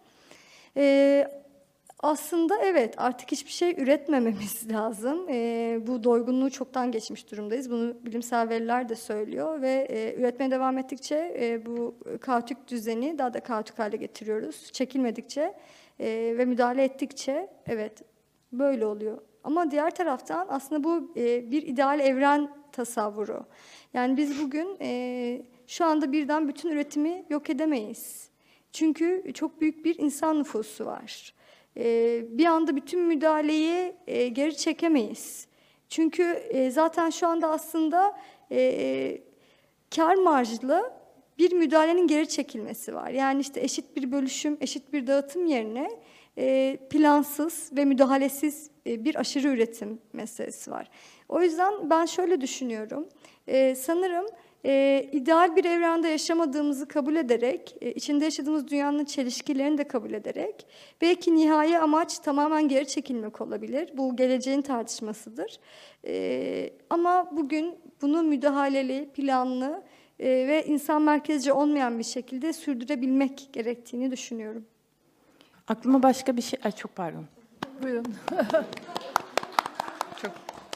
[SPEAKER 2] Aslında evet artık hiçbir şey üretmememiz lazım. E, bu doygunluğu çoktan geçmiş durumdayız. Bunu bilimsel veriler de söylüyor ve e, üretmeye devam ettikçe e, bu kaotik düzeni daha da kaotik hale getiriyoruz. Çekilmedikçe e, ve müdahale ettikçe evet böyle oluyor. Ama diğer taraftan aslında bu e, bir ideal evren tasavvuru. Yani biz bugün e, şu anda birden bütün üretimi yok edemeyiz. Çünkü çok büyük bir insan nüfusu var. E, bir anda bütün müdahaleyi e, geri çekemeyiz. Çünkü e, zaten şu anda aslında e, kar marjlı bir müdahalenin geri çekilmesi var. Yani işte eşit bir bölüşüm, eşit bir dağıtım yerine plansız ve müdahalesiz bir aşırı üretim meselesi var. O yüzden ben şöyle düşünüyorum. Sanırım e, ideal bir evrende yaşamadığımızı kabul ederek, e, içinde yaşadığımız dünyanın çelişkilerini de kabul ederek, belki nihai amaç tamamen geri çekilmek olabilir. Bu geleceğin tartışmasıdır. E, ama bugün bunu müdahaleli, planlı e, ve insan merkezci olmayan bir şekilde sürdürebilmek gerektiğini düşünüyorum.
[SPEAKER 3] Aklıma başka bir şey... Ay çok pardon.
[SPEAKER 1] Buyurun.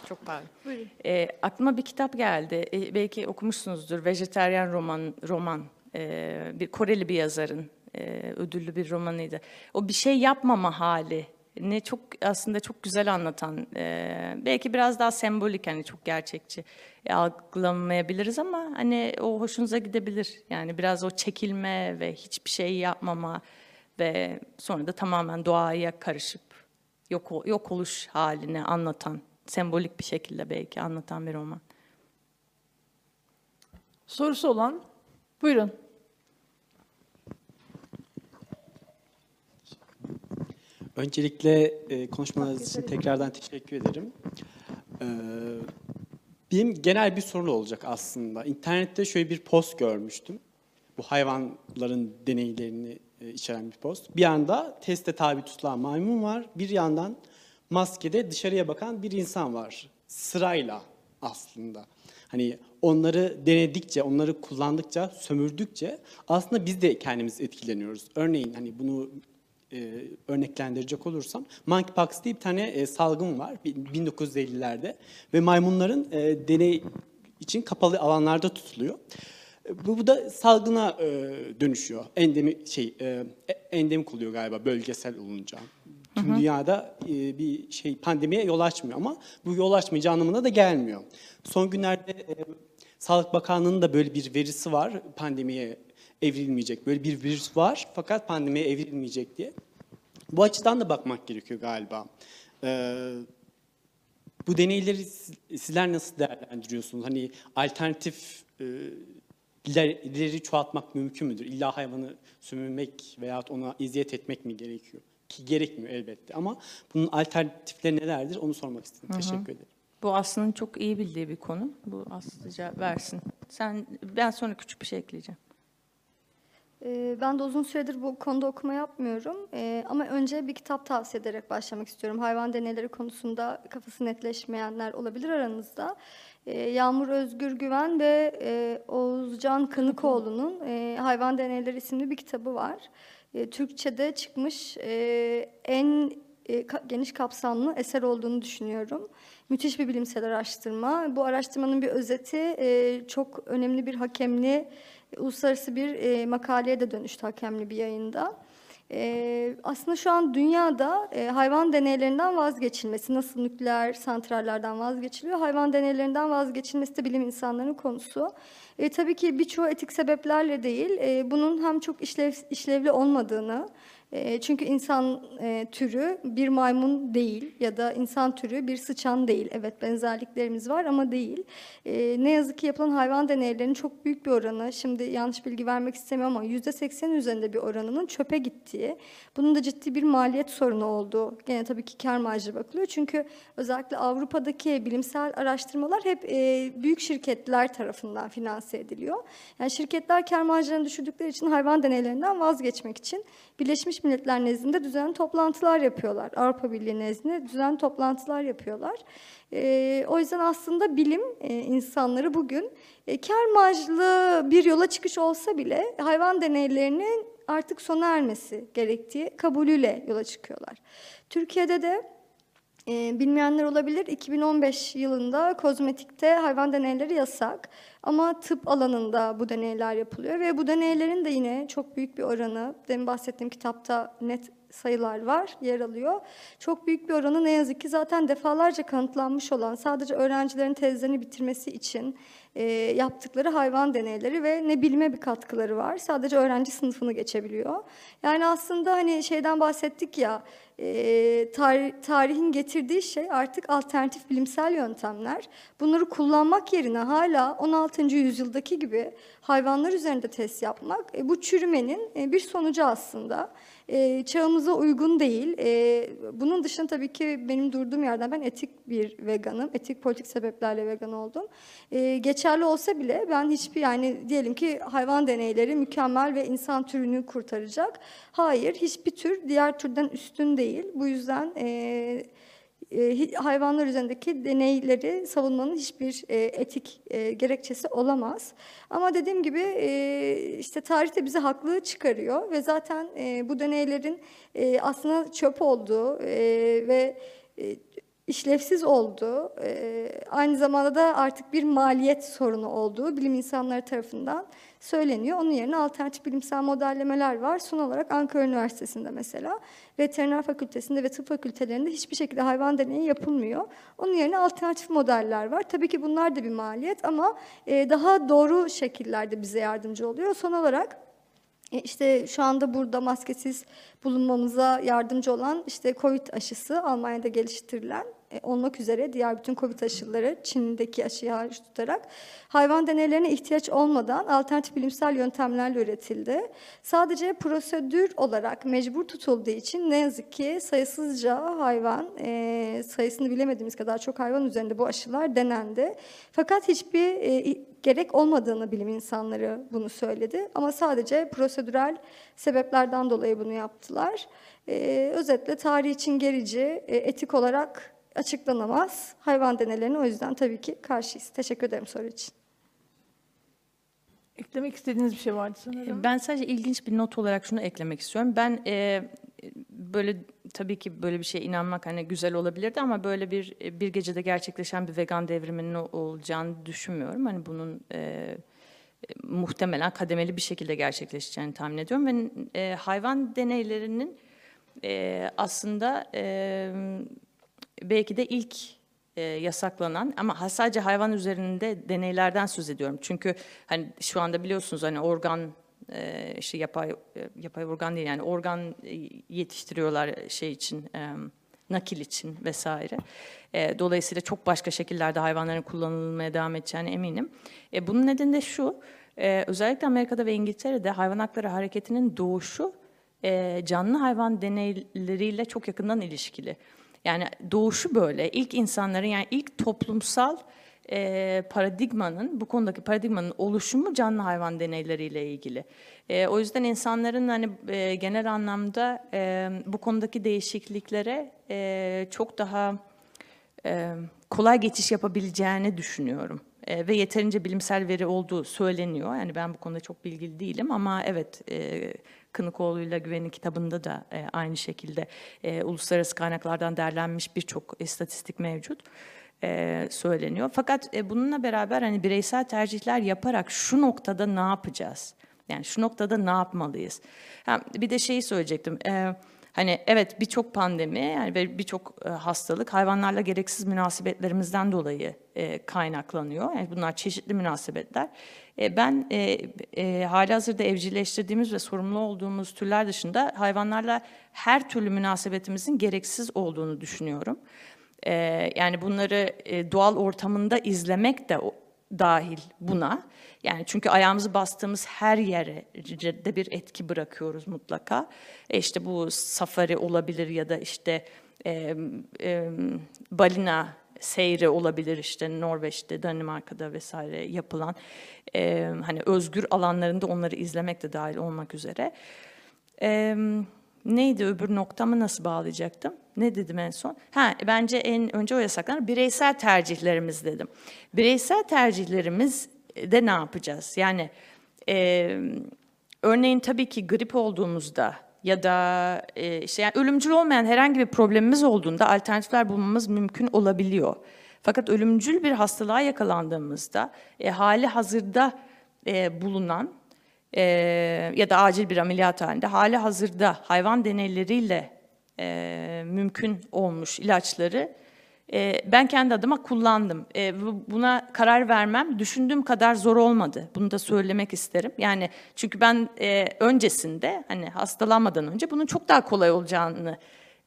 [SPEAKER 3] Çok pardon.
[SPEAKER 1] Buyurun.
[SPEAKER 3] E, aklıma bir kitap geldi. E, belki okumuşsunuzdur. Vejeteryan roman roman. E, bir Koreli bir yazarın e, ödüllü bir romanıydı. O bir şey yapmama hali ne çok aslında çok güzel anlatan. e, belki biraz daha sembolik hani çok gerçekçi e, algılamayabiliriz ama hani o hoşunuza gidebilir. Yani biraz o çekilme ve hiçbir şey yapmama ve sonra da tamamen doğaya karışıp yok yok oluş halini anlatan, sembolik bir şekilde belki anlatan bir roman.
[SPEAKER 1] Sorusu olan? Buyurun.
[SPEAKER 6] Öncelikle e, konuşmanız için tekrardan teşekkür ederim. Ee, benim genel bir soru olacak aslında. İnternette şöyle bir post görmüştüm. Bu hayvanların deneylerini e, içeren bir post. Bir yanda teste tabi tutulan maymun var. Bir yandan maskede dışarıya bakan bir insan var. Sırayla aslında. Hani onları denedikçe, onları kullandıkça, sömürdükçe aslında biz de kendimiz etkileniyoruz. Örneğin hani bunu e, örneklendirecek olursam monkeypox diye bir tane e, salgın var bin- 1950'lerde ve maymunların e, deney için kapalı alanlarda tutuluyor. Bu, bu da salgına e, dönüşüyor. Endemi şey e, e- endemik oluyor galiba bölgesel olunca. Tüm dünyada e, bir şey pandemiye yol açmıyor ama bu yol açmayacağı anlamına da gelmiyor. Son günlerde e, Sağlık Bakanlığı'nın da böyle bir verisi var. Pandemiye evrilmeyecek. Böyle bir virüs var fakat pandemiye evrilmeyecek diye. Bu açıdan da bakmak gerekiyor galiba. Ee, bu deneyleri siz- sizler nasıl değerlendiriyorsunuz? Hani alternatif e, çoğaltmak mümkün müdür? İlla hayvanı sömürmek veya ona eziyet etmek mi gerekiyor? Ki gerekmiyor elbette ama bunun alternatifleri nelerdir onu sormak istedim. Teşekkür ederim.
[SPEAKER 3] Bu Aslı'nın çok iyi bildiği bir konu. Bu Aslıca versin. Sen, ben sonra küçük bir şey ekleyeceğim.
[SPEAKER 2] Ee, Ben de uzun süredir bu konuda okuma yapmıyorum. Ee, ama önce bir kitap tavsiye ederek başlamak istiyorum. Hayvan deneyleri konusunda kafası netleşmeyenler olabilir aranızda. Ee, Yağmur Özgür Güven ve e, Oğuzcan Kanıkoğlu'nun e, Hayvan Deneyleri isimli bir kitabı var. E, Türkçe'de çıkmış e, en e, geniş kapsamlı eser olduğunu düşünüyorum. Müthiş bir bilimsel araştırma. Bu araştırmanın bir özeti çok önemli bir hakemli, uluslararası bir makaleye de dönüştü hakemli bir yayında. E, aslında şu an dünyada e, hayvan deneylerinden vazgeçilmesi, nasıl nükleer santrallerden vazgeçiliyor, hayvan deneylerinden vazgeçilmesi de bilim insanlarının konusu. E, tabii ki birçoğu etik sebeplerle değil, e, bunun hem çok işlev, işlevli olmadığını, çünkü insan e, türü bir maymun değil ya da insan türü bir sıçan değil. Evet benzerliklerimiz var ama değil. E, ne yazık ki yapılan hayvan deneylerinin çok büyük bir oranı, şimdi yanlış bilgi vermek istemiyorum ama %80'in üzerinde bir oranının çöpe gittiği, bunun da ciddi bir maliyet sorunu olduğu, gene tabii ki kar marjı bakılıyor. Çünkü özellikle Avrupa'daki bilimsel araştırmalar hep e, büyük şirketler tarafından finanse ediliyor. Yani şirketler kar marjlarını düşürdükleri için hayvan deneylerinden vazgeçmek için Birleşmiş Milletler nezdinde düzenli toplantılar yapıyorlar. Avrupa Birliği nezdinde düzenli toplantılar yapıyorlar. Ee, o yüzden aslında bilim e, insanları bugün e, kar marjlı bir yola çıkış olsa bile hayvan deneylerinin artık sona ermesi gerektiği kabulüyle yola çıkıyorlar. Türkiye'de de e, bilmeyenler olabilir. 2015 yılında kozmetikte hayvan deneyleri yasak. Ama tıp alanında bu deneyler yapılıyor ve bu deneylerin de yine çok büyük bir oranı, demin bahsettiğim kitapta net sayılar var, yer alıyor. Çok büyük bir oranı ne yazık ki zaten defalarca kanıtlanmış olan, sadece öğrencilerin tezlerini bitirmesi için e, yaptıkları hayvan deneyleri ve ne bilime bir katkıları var. Sadece öğrenci sınıfını geçebiliyor. Yani aslında hani şeyden bahsettik ya, e, tar- tarihin getirdiği şey artık alternatif bilimsel yöntemler. Bunları kullanmak yerine hala 16. yüzyıldaki gibi hayvanlar üzerinde test yapmak e, bu çürümenin e, bir sonucu aslında. E, çağımıza uygun değil. E, bunun dışında tabii ki benim durduğum yerden ben etik bir veganım. Etik politik sebeplerle vegan oldum. E, geçerli olsa bile ben hiçbir yani diyelim ki hayvan deneyleri mükemmel ve insan türünü kurtaracak. Hayır, hiçbir tür diğer türden üstün değil. Bu yüzden e, hayvanlar üzerindeki deneyleri savunmanın hiçbir e, etik e, gerekçesi olamaz. Ama dediğim gibi e, işte tarih de bize haklı çıkarıyor ve zaten e, bu deneylerin e, aslında çöp olduğu e, ve e, işlevsiz olduğu, e, aynı zamanda da artık bir maliyet sorunu olduğu bilim insanları tarafından söyleniyor. Onun yerine alternatif bilimsel modellemeler var. Son olarak Ankara Üniversitesi'nde mesela veteriner fakültesinde ve tıp fakültelerinde hiçbir şekilde hayvan deneyi yapılmıyor. Onun yerine alternatif modeller var. Tabii ki bunlar da bir maliyet ama e, daha doğru şekillerde bize yardımcı oluyor. Son olarak işte şu anda burada maskesiz bulunmamıza yardımcı olan işte Covid aşısı Almanya'da geliştirilen e, olmak üzere diğer bütün Covid aşıları Çin'deki aşıyı hariç tutarak hayvan deneylerine ihtiyaç olmadan alternatif bilimsel yöntemlerle üretildi. Sadece prosedür olarak mecbur tutulduğu için ne yazık ki sayısızca hayvan, e, sayısını bilemediğimiz kadar çok hayvan üzerinde bu aşılar denendi. Fakat hiçbir e, gerek olmadığını bilim insanları bunu söyledi. Ama sadece prosedürel sebeplerden dolayı bunu yaptılar. Ee, özetle tarih için gerici, e, etik olarak açıklanamaz. Hayvan deneylerine o yüzden tabii ki karşıyız. Teşekkür ederim soru için.
[SPEAKER 1] Eklemek istediğiniz bir şey vardı sanırım.
[SPEAKER 3] Ben sadece ilginç bir not olarak şunu eklemek istiyorum. Ben e, böyle tabii ki böyle bir şeye inanmak hani güzel olabilirdi ama böyle bir bir gecede gerçekleşen bir vegan devriminin olacağını düşünmüyorum. Hani bunun e, e, muhtemelen kademeli bir şekilde gerçekleşeceğini tahmin ediyorum ve e, hayvan deneylerinin e, aslında e, belki de ilk e, yasaklanan ama sadece hayvan üzerinde deneylerden söz ediyorum. Çünkü hani şu anda biliyorsunuz hani organ e, işte yapay e, yapay organ değil yani organ e, yetiştiriyorlar şey için e, nakil için vesaire. E, dolayısıyla çok başka şekillerde hayvanların kullanılmaya devam edeceğine eminim. E, bunun nedeni de şu. e, özellikle Amerika'da ve İngiltere'de hayvan hakları hareketinin doğuşu e, canlı hayvan deneyleriyle çok yakından ilişkili. Yani doğuşu böyle. İlk insanların yani ilk toplumsal e, paradigmanın, bu konudaki paradigmanın oluşumu canlı hayvan deneyleriyle ilgili. E, o yüzden insanların hani e, genel anlamda e, bu konudaki değişikliklere e, çok daha e, kolay geçiş yapabileceğini düşünüyorum. E, ve yeterince bilimsel veri olduğu söyleniyor. Yani ben bu konuda çok bilgili değilim ama evet e, Kınıkoğlu'yla Güven'in kitabında da e, aynı şekilde e, uluslararası kaynaklardan derlenmiş birçok istatistik mevcut e, söyleniyor. Fakat e, bununla beraber hani bireysel tercihler yaparak şu noktada ne yapacağız? Yani şu noktada ne yapmalıyız? Ha, bir de şeyi söyleyecektim. E, Hani evet birçok pandemi yani ve birçok e, hastalık hayvanlarla gereksiz münasebetlerimizden dolayı e, kaynaklanıyor. Yani bunlar çeşitli münasebetler. E, ben e, e, halihazırda evcilleştirdiğimiz ve sorumlu olduğumuz türler dışında hayvanlarla her türlü münasebetimizin gereksiz olduğunu düşünüyorum. E, yani bunları e, doğal ortamında izlemek de dahil buna. Yani çünkü ayağımızı bastığımız her yere de bir etki bırakıyoruz mutlaka. E işte bu safari olabilir ya da işte e, e, balina seyri olabilir işte Norveç'te, Danimarka'da vesaire yapılan e, hani özgür alanlarında onları izlemek de dahil olmak üzere. E, neydi öbür noktamı nasıl bağlayacaktım? Ne dedim en son? Ha, bence en önce o yasaklar bireysel tercihlerimiz dedim. Bireysel tercihlerimiz de ne yapacağız? Yani e, örneğin tabii ki grip olduğumuzda ya da e, işte yani ölümcül olmayan herhangi bir problemimiz olduğunda alternatifler bulmamız mümkün olabiliyor. Fakat ölümcül bir hastalığa yakalandığımızda e, hali hazırda e, bulunan e, ya da acil bir ameliyat halinde hali hazırda hayvan deneyleriyle e, mümkün olmuş ilaçları e, ben kendi adıma kullandım. E, bu- buna karar vermem düşündüğüm kadar zor olmadı. Bunu da söylemek isterim. Yani çünkü ben e, öncesinde hani hastalanmadan önce bunun çok daha kolay olacağını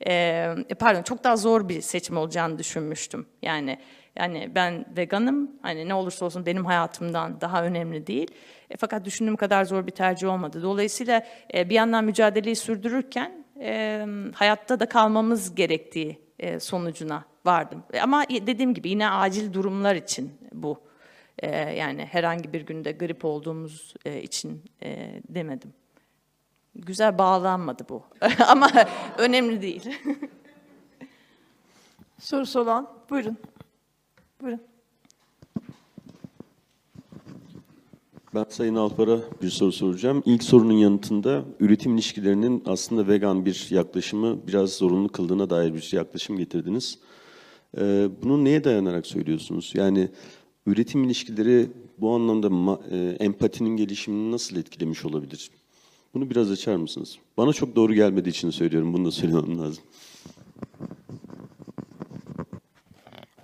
[SPEAKER 3] e, pardon çok daha zor bir seçim olacağını düşünmüştüm. Yani yani ben veganım. Hani ne olursa olsun benim hayatımdan daha önemli değil. E, fakat düşündüğüm kadar zor bir tercih olmadı. Dolayısıyla e, bir yandan mücadeleyi sürdürürken e, hayatta da kalmamız gerektiği e, sonucuna vardım. E, Ama dediğim gibi yine acil durumlar için bu. E, yani herhangi bir günde grip olduğumuz e, için e, demedim. Güzel bağlanmadı bu. Ama önemli değil.
[SPEAKER 1] Sorusu olan buyurun. Buyurun.
[SPEAKER 7] Ben Sayın Alpar'a bir soru soracağım. İlk sorunun yanıtında üretim ilişkilerinin aslında vegan bir yaklaşımı biraz zorunlu kıldığına dair bir yaklaşım getirdiniz. Ee, bunu neye dayanarak söylüyorsunuz? Yani üretim ilişkileri bu anlamda e, empatinin gelişimini nasıl etkilemiş olabilir? Bunu biraz açar mısınız? Bana çok doğru gelmediği için söylüyorum. Bunu da söylemem lazım.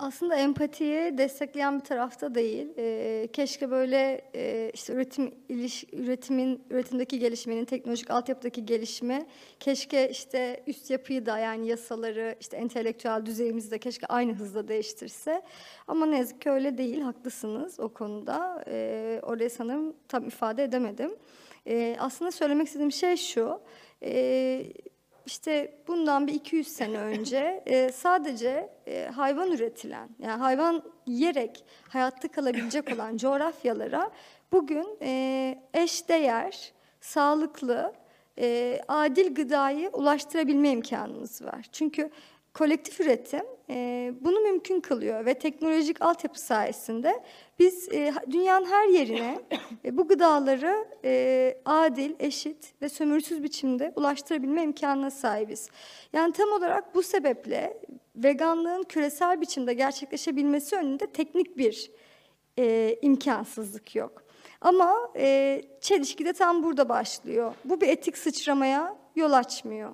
[SPEAKER 2] Aslında empatiyi destekleyen bir tarafta değil. Ee, keşke böyle e, işte üretim iliş, üretimin üretimdeki gelişmenin teknolojik altyapıdaki gelişme keşke işte üst yapıyı da yani yasaları işte entelektüel düzeyimizi de keşke aynı hızla değiştirse. Ama ne yazık ki öyle değil. Haklısınız o konuda. Ee, orayı sanırım tam ifade edemedim. Ee, aslında söylemek istediğim şey şu. Ee, işte bundan bir 200 sene önce e, sadece e, hayvan üretilen, yani hayvan yiyerek hayatta kalabilecek olan coğrafyalara bugün e, eşdeğer, sağlıklı, e, adil gıdayı ulaştırabilme imkanımız var. Çünkü kolektif üretim bunu mümkün kılıyor ve teknolojik altyapı sayesinde biz dünyanın her yerine bu gıdaları adil, eşit ve sömürüsüz biçimde ulaştırabilme imkanına sahibiz. Yani tam olarak bu sebeple veganlığın küresel biçimde gerçekleşebilmesi önünde teknik bir imkansızlık yok. Ama çelişki de tam burada başlıyor. Bu bir etik sıçramaya yol açmıyor.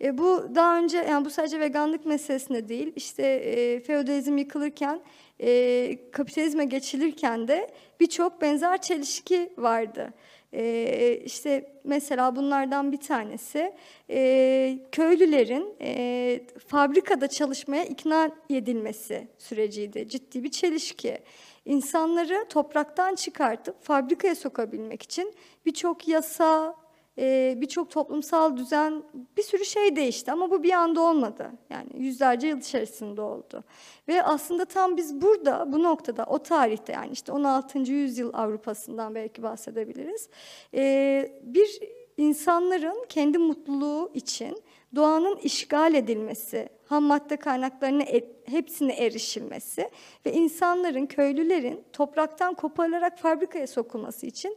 [SPEAKER 2] E, bu daha önce yani bu sadece veganlık meselesinde değil. İşte e, feodalizm yıkılırken, e, kapitalizme geçilirken de birçok benzer çelişki vardı. E, işte mesela bunlardan bir tanesi e, köylülerin e, fabrikada çalışmaya ikna edilmesi süreciydi. Ciddi bir çelişki. İnsanları topraktan çıkartıp fabrikaya sokabilmek için birçok yasa, e, birçok toplumsal düzen, bir sürü şey değişti ama bu bir anda olmadı. Yani yüzlerce yıl içerisinde oldu. Ve aslında tam biz burada, bu noktada, o tarihte yani işte 16. yüzyıl Avrupa'sından belki bahsedebiliriz. E, bir insanların kendi mutluluğu için doğanın işgal edilmesi, ham madde kaynaklarına e- hepsine erişilmesi ve insanların, köylülerin topraktan koparılarak fabrikaya sokulması için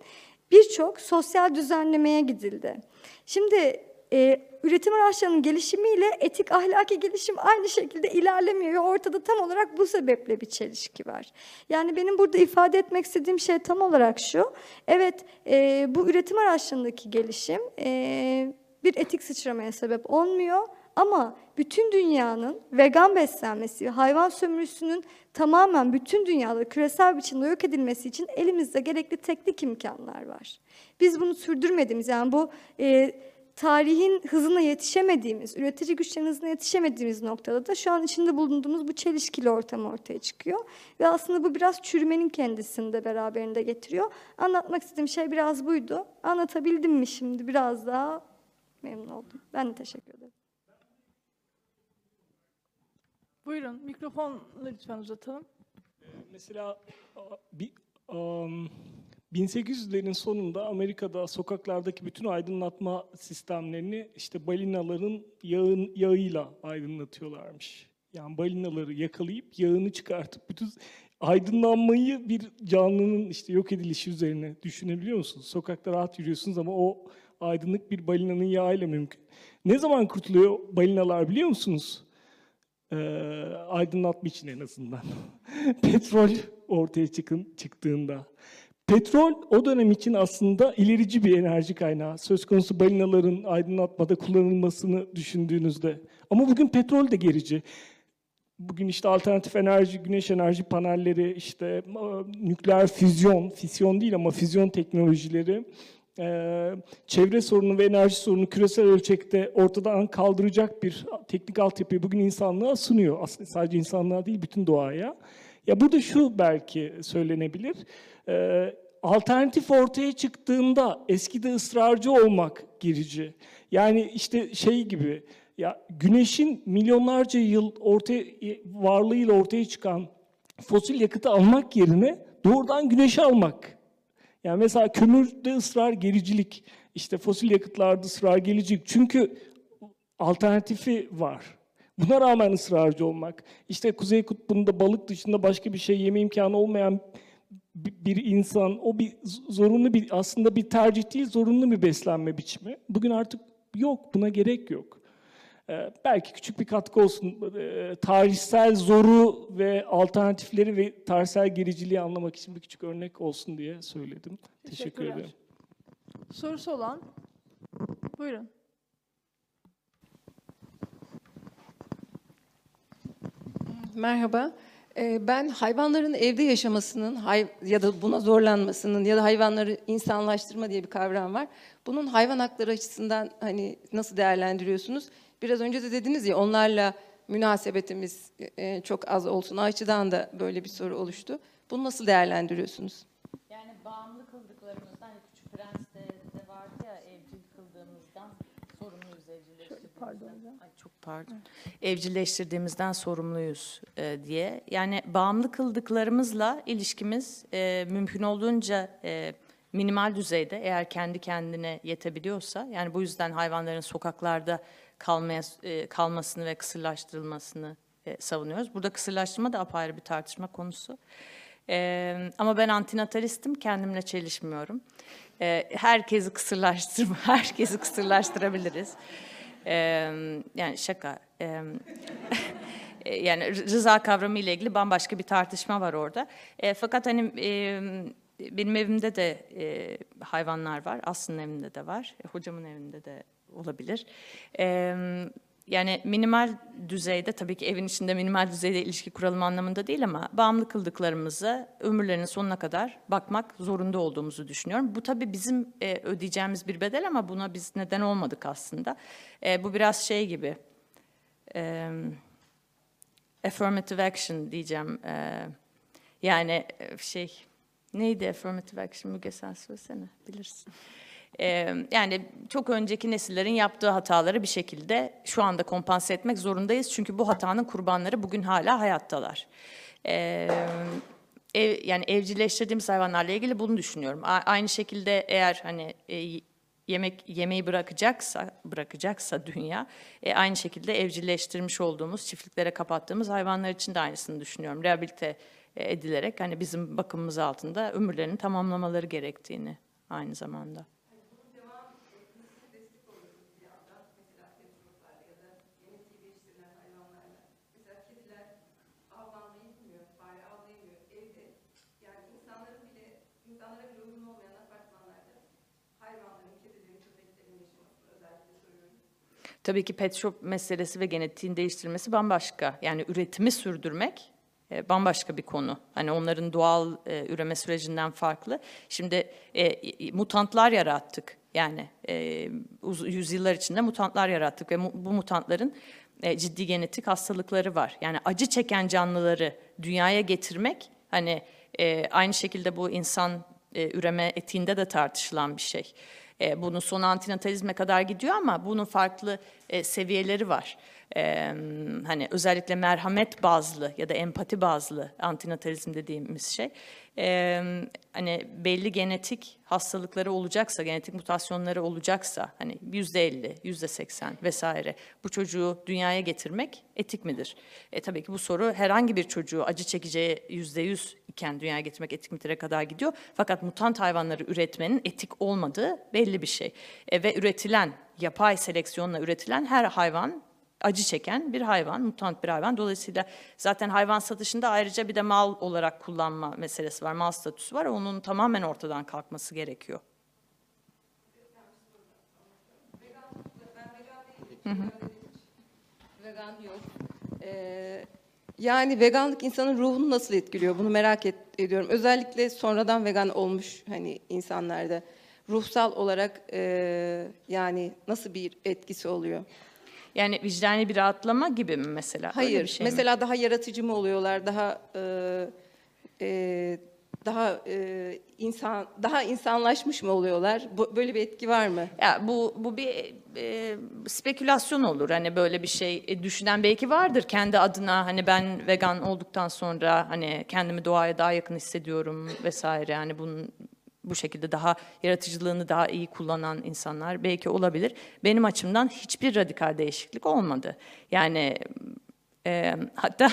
[SPEAKER 2] birçok sosyal düzenlemeye gidildi. Şimdi e, üretim araçlarının gelişimiyle etik ahlaki gelişim aynı şekilde ilerlemiyor ve ortada tam olarak bu sebeple bir çelişki var. Yani benim burada ifade etmek istediğim şey tam olarak şu. Evet e, bu üretim araçlarındaki gelişim e, bir etik sıçramaya sebep olmuyor. Ama bütün dünyanın vegan beslenmesi hayvan sömürüsünün tamamen bütün dünyada küresel biçimde yok edilmesi için elimizde gerekli teknik imkanlar var. Biz bunu sürdürmediğimiz yani bu e, tarihin hızına yetişemediğimiz, üretici güçlerin hızına yetişemediğimiz noktada da şu an içinde bulunduğumuz bu çelişkili ortam ortaya çıkıyor. Ve aslında bu biraz çürümenin kendisini de beraberinde getiriyor. Anlatmak istediğim şey biraz buydu. Anlatabildim mi şimdi biraz daha memnun oldum. Ben de teşekkür ederim.
[SPEAKER 1] Buyurun mikrofonla lütfen uzatalım.
[SPEAKER 8] Mesela a, bir, am, 1800'lerin sonunda Amerika'da sokaklardaki bütün aydınlatma sistemlerini işte balinaların yağın, yağıyla aydınlatıyorlarmış. Yani balinaları yakalayıp yağını çıkartıp bütün aydınlanmayı bir canlının işte yok edilişi üzerine düşünebiliyor musunuz? Sokakta rahat yürüyorsunuz ama o aydınlık bir balinanın yağıyla mümkün. Ne zaman kurtuluyor balinalar biliyor musunuz? Ee, aydınlatma için en azından. Petrol ortaya çıkın, çıktığında. Petrol o dönem için aslında ilerici bir enerji kaynağı. Söz konusu balinaların aydınlatmada kullanılmasını düşündüğünüzde. Ama bugün petrol de gerici. Bugün işte alternatif enerji, güneş enerji panelleri, işte e, nükleer füzyon, fisyon değil ama füzyon teknolojileri, e, çevre sorunu ve enerji sorunu küresel ölçekte ortadan kaldıracak bir teknik altyapıyı bugün insanlığa sunuyor. Aslında sadece insanlığa değil, bütün doğaya. Ya burada şu belki söylenebilir. E, alternatif ortaya çıktığında eskide ısrarcı olmak gerici. Yani işte şey gibi ya güneşin milyonlarca yıl ortaya varlığıyla ortaya çıkan fosil yakıtı almak yerine doğrudan güneşi almak. Yani mesela kömürde ısrar gericilik, işte fosil yakıtlarda ısrar gericilik. Çünkü alternatifi var. Buna rağmen ısrarcı olmak. İşte Kuzey Kutbu'nda balık dışında başka bir şey yeme imkanı olmayan bi- bir insan, o bir zorunlu bir aslında bir tercih değil, zorunlu bir beslenme biçimi. Bugün artık yok, buna gerek yok. Ee, belki küçük bir katkı olsun. Ee, tarihsel zoru ve alternatifleri ve tarihsel gericiliği anlamak için bir küçük örnek olsun diye söyledim. Teşekkür
[SPEAKER 1] Teşekkürler.
[SPEAKER 8] ederim.
[SPEAKER 1] Sorusu olan? Buyurun.
[SPEAKER 9] Merhaba. Ee, Ben hayvanların evde yaşamasının ya da buna zorlanmasının ya da hayvanları insanlaştırma diye bir kavram var. Bunun hayvan hakları açısından hani nasıl değerlendiriyorsunuz? Biraz önce de dediniz ya onlarla münasebetimiz e, çok az olsun. O açıdan da böyle bir soru oluştu. Bunu nasıl değerlendiriyorsunuz?
[SPEAKER 3] Yani bağımlı kıldıklarımızdan, hani Küçük Prens'te de vardı ya evcil kıldığımızdan sorumluyuz evcilleştirdiğimizden. Ay çok pardon. Evcilleştirdiğimizden sorumluyuz e, diye. Yani bağımlı kıldıklarımızla ilişkimiz e, mümkün olduğunca e, minimal düzeyde eğer kendi kendine yetebiliyorsa yani bu yüzden hayvanların sokaklarda kalmaya e, kalmasını ve kısırlaştırılmasını e, savunuyoruz. Burada kısırlaştırma da apayrı bir tartışma konusu. E, ama ben antinatalistim, kendimle çelişmiyorum. Herkesi kısırlaştırma, herkesi kısırlaştırabiliriz. Yani şaka. Yani rıza kavramı ile ilgili bambaşka bir tartışma var orada. Fakat hani benim evimde de hayvanlar var. Aslı'nın evinde de var. Hocamın evinde de olabilir. E, yani minimal düzeyde tabii ki evin içinde minimal düzeyde ilişki kuralım anlamında değil ama bağımlı kıldıklarımıza ömürlerinin sonuna kadar bakmak zorunda olduğumuzu düşünüyorum. Bu tabii bizim e, ödeyeceğimiz bir bedel ama buna biz neden olmadık aslında. E, bu biraz şey gibi. E, affirmative action diyeceğim. Ee, yani e, şey neydi affirmative action Müge sen söylesene bilirsin. Ee, yani çok önceki nesillerin yaptığı hataları bir şekilde şu anda kompanse etmek zorundayız. Çünkü bu hatanın kurbanları bugün hala hayattalar. Ee, ev, yani evcilleştirdiğimiz hayvanlarla ilgili bunu düşünüyorum. A- aynı şekilde eğer hani e, yemek yemeği bırakacaksa bırakacaksa dünya e, aynı şekilde evcilleştirmiş olduğumuz çiftliklere kapattığımız hayvanlar için de aynısını düşünüyorum. Rehabilite e, edilerek hani bizim bakımımız altında ömürlerini tamamlamaları gerektiğini aynı zamanda. Tabii ki pet shop meselesi ve genetiğin değiştirilmesi bambaşka. Yani üretimi sürdürmek e, bambaşka bir konu. Hani onların doğal e, üreme sürecinden farklı. Şimdi e, mutantlar yarattık. Yani e, uz- yüzyıllar içinde mutantlar yarattık ve mu- bu mutantların e, ciddi genetik hastalıkları var. Yani acı çeken canlıları dünyaya getirmek hani e, aynı şekilde bu insan e, üreme etiğinde de tartışılan bir şey. E, bunun sonu antinatalizme kadar gidiyor ama bunun farklı e, seviyeleri var. E, hani özellikle merhamet bazlı ya da empati bazlı antinatalizm dediğimiz şey. E, hani belli genetik hastalıkları olacaksa, genetik mutasyonları olacaksa hani yüzde elli, yüzde seksen vesaire bu çocuğu dünyaya getirmek etik midir? E, tabii ki bu soru herhangi bir çocuğu acı çekeceği yüzde yüz iken dünyaya getirmek etik midir'e kadar gidiyor. Fakat mutant hayvanları üretmenin etik olmadığı belli bir şey. E, ve üretilen, yapay seleksiyonla üretilen her hayvan acı çeken bir hayvan, mutant bir hayvan. Dolayısıyla zaten hayvan satışında ayrıca bir de mal olarak kullanma meselesi var, mal statüsü var. Onun tamamen ortadan kalkması gerekiyor.
[SPEAKER 9] Vegan yok. Ee, yani veganlık insanın ruhunu nasıl etkiliyor? Bunu merak et, ediyorum. Özellikle sonradan vegan olmuş hani insanlarda ruhsal olarak e, yani nasıl bir etkisi oluyor?
[SPEAKER 3] Yani vicdani bir rahatlama gibi mi mesela?
[SPEAKER 9] Hayır.
[SPEAKER 3] bir şey mi?
[SPEAKER 9] mesela daha yaratıcı mı oluyorlar? Daha e, e, daha e, insan daha insanlaşmış mı oluyorlar? Bu, böyle bir etki var mı?
[SPEAKER 3] Ya bu bu bir e, spekülasyon olur. Hani böyle bir şey e, düşünen belki vardır kendi adına. Hani ben vegan olduktan sonra hani kendimi doğaya daha yakın hissediyorum vesaire. Yani bunun bu şekilde daha yaratıcılığını daha iyi kullanan insanlar belki olabilir. Benim açımdan hiçbir radikal değişiklik olmadı. Yani e, hatta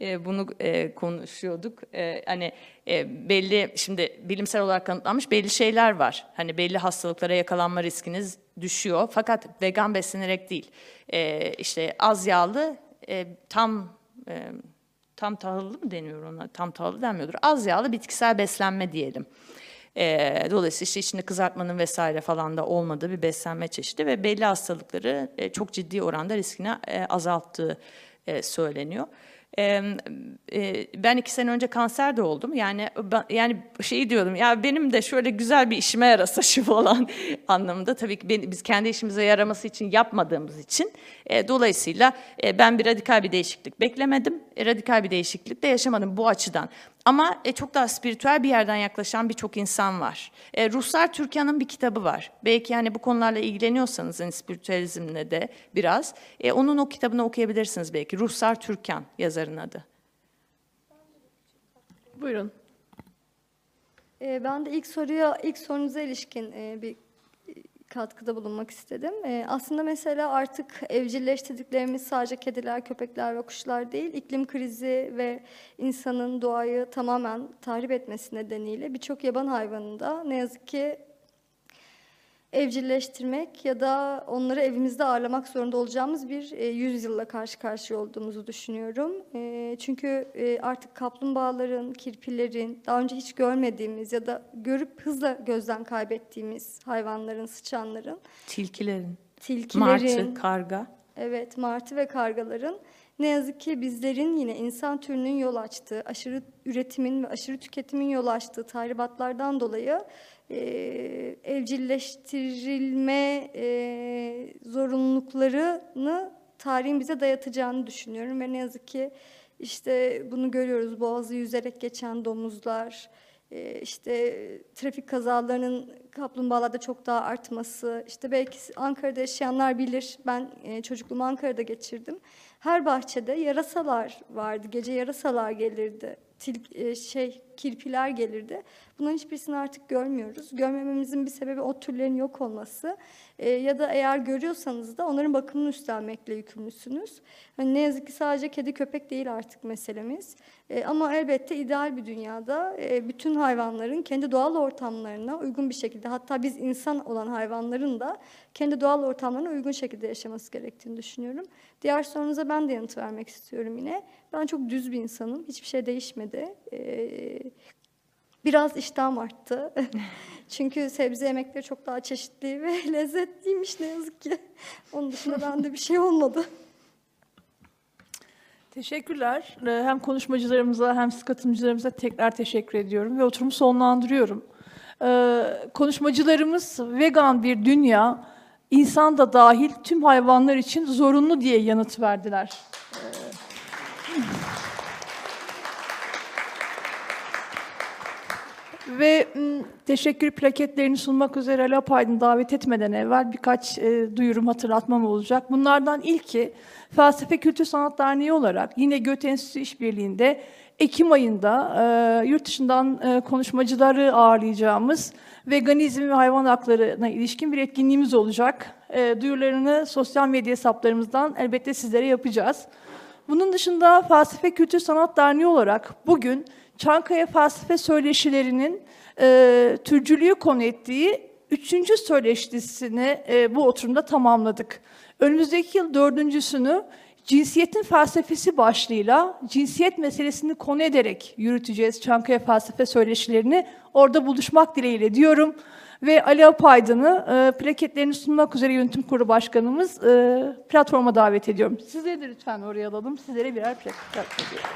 [SPEAKER 3] e, bunu e, konuşuyorduk. E, hani e, belli şimdi bilimsel olarak kanıtlanmış belli şeyler var. Hani belli hastalıklara yakalanma riskiniz düşüyor. Fakat vegan beslenerek değil. E, işte az yağlı, e, tam e, tam tahıllı mı deniyor ona? Tam tahıllı denmiyordur. Az yağlı bitkisel beslenme diyelim. E, dolayısıyla işte içinde kızartmanın vesaire falan da olmadığı bir beslenme çeşidi ve belli hastalıkları e, çok ciddi oranda riskini e, azalttığı e, söyleniyor. E, e, ben iki sene önce kanser de oldum. Yani ben, yani şeyi diyordum ya benim de şöyle güzel bir işime yarasa şu falan anlamında. Tabii ki ben- biz kendi işimize yaraması için yapmadığımız için e, dolayısıyla e, ben bir radikal bir değişiklik beklemedim. E, radikal bir değişiklik de yaşamadım bu açıdan. Ama e, çok daha spiritüel bir yerden yaklaşan birçok insan var. E, Ruhsar Türkan'ın bir kitabı var. Belki hani bu konularla ilgileniyorsanız hani spiritüalizmle de biraz. e, onun o kitabını okuyabilirsiniz belki. Ruhsar Türkan yazarın adı.
[SPEAKER 1] Buyurun.
[SPEAKER 2] Ee, ben de ilk soruya, ilk sorunuza ilişkin e, bir e, katkıda bulunmak istedim. E, aslında mesela artık evcilleştirdiklerimiz sadece kediler, köpekler ve kuşlar değil, iklim krizi ve insanın doğayı tamamen tahrip etmesi nedeniyle birçok yaban hayvanını da ne yazık ki evcilleştirmek ya da onları evimizde ağırlamak zorunda olacağımız bir e, yüzyılla karşı karşıya olduğumuzu düşünüyorum. E, çünkü e, artık kaplumbağaların, kirpilerin, daha önce hiç görmediğimiz ya da görüp hızla gözden kaybettiğimiz hayvanların, sıçanların,
[SPEAKER 3] Tilkilerin,
[SPEAKER 2] tilkilerin,
[SPEAKER 3] martı, karga.
[SPEAKER 2] Evet, martı ve kargaların ne yazık ki bizlerin yine insan türünün yol açtığı, aşırı üretimin ve aşırı tüketimin yol açtığı tahribatlardan dolayı e, evcilleştirilme e, zorunluluklarını tarihin bize dayatacağını düşünüyorum ve ne yazık ki işte bunu görüyoruz. Boğazı yüzerek geçen domuzlar, e, işte trafik kazalarının kaplumbağalarda çok daha artması, işte belki Ankara'da yaşayanlar bilir, ben e, çocukluğumu Ankara'da geçirdim. Her bahçede yarasalar vardı, gece yarasalar gelirdi, til, e, şey kirpiler gelirdi. Bunların hiçbirisini artık görmüyoruz. Görmememizin bir sebebi o türlerin yok olması E, ya da eğer görüyorsanız da onların bakımını üstlenmekle yükümlüsünüz. Hani ne yazık ki sadece kedi köpek değil artık meselemiz. E, ama elbette ideal bir dünyada e, bütün hayvanların kendi doğal ortamlarına uygun bir şekilde hatta biz insan olan hayvanların da kendi doğal ortamlarına uygun şekilde yaşaması gerektiğini düşünüyorum. Diğer sorunuza ben de yanıt vermek istiyorum yine. Ben çok düz bir insanım. Hiçbir şey değişmedi. E, biraz iştahım arttı. Çünkü sebze yemekleri çok daha çeşitli ve lezzetliymiş ne yazık ki. Onun dışında bende bir şey olmadı.
[SPEAKER 1] Teşekkürler. Ee, Hem konuşmacılarımıza hem katılımcılarımıza tekrar teşekkür ediyorum ve oturumu sonlandırıyorum. Ee, Konuşmacılarımız vegan bir dünya, insan da dahil tüm hayvanlar için zorunlu diye yanıt verdiler. Ve teşekkür plaketlerini sunmak üzere Ali Apaydın'ı davet etmeden evvel birkaç e, duyurum hatırlatmam olacak. Bunlardan ilki Felsefe Kültür Sanat Derneği olarak yine Göte Enstitüsü İşbirliği'nde Ekim ayında e, yurt dışından e, konuşmacıları ağırlayacağımız veganizm ve hayvan haklarına ilişkin bir etkinliğimiz olacak. E, duyurularını sosyal medya hesaplarımızdan elbette sizlere yapacağız. Bunun dışında Felsefe Kültür Sanat Derneği olarak bugün Çankaya Felsefe Söyleşilerinin e, türcülüğü konu ettiği üçüncü söyleşisini e, bu oturumda tamamladık. Önümüzdeki yıl dördüncüsünü cinsiyetin felsefesi başlığıyla cinsiyet meselesini konu ederek yürüteceğiz Çankaya Felsefe Söyleşilerini. Orada buluşmak dileğiyle diyorum. Ve Ali Apaydın'ı e, plaketlerini sunmak üzere yönetim kurulu başkanımız e, platforma davet ediyorum. Sizleri de lütfen oraya alalım. Sizlere birer plaket ediyorum.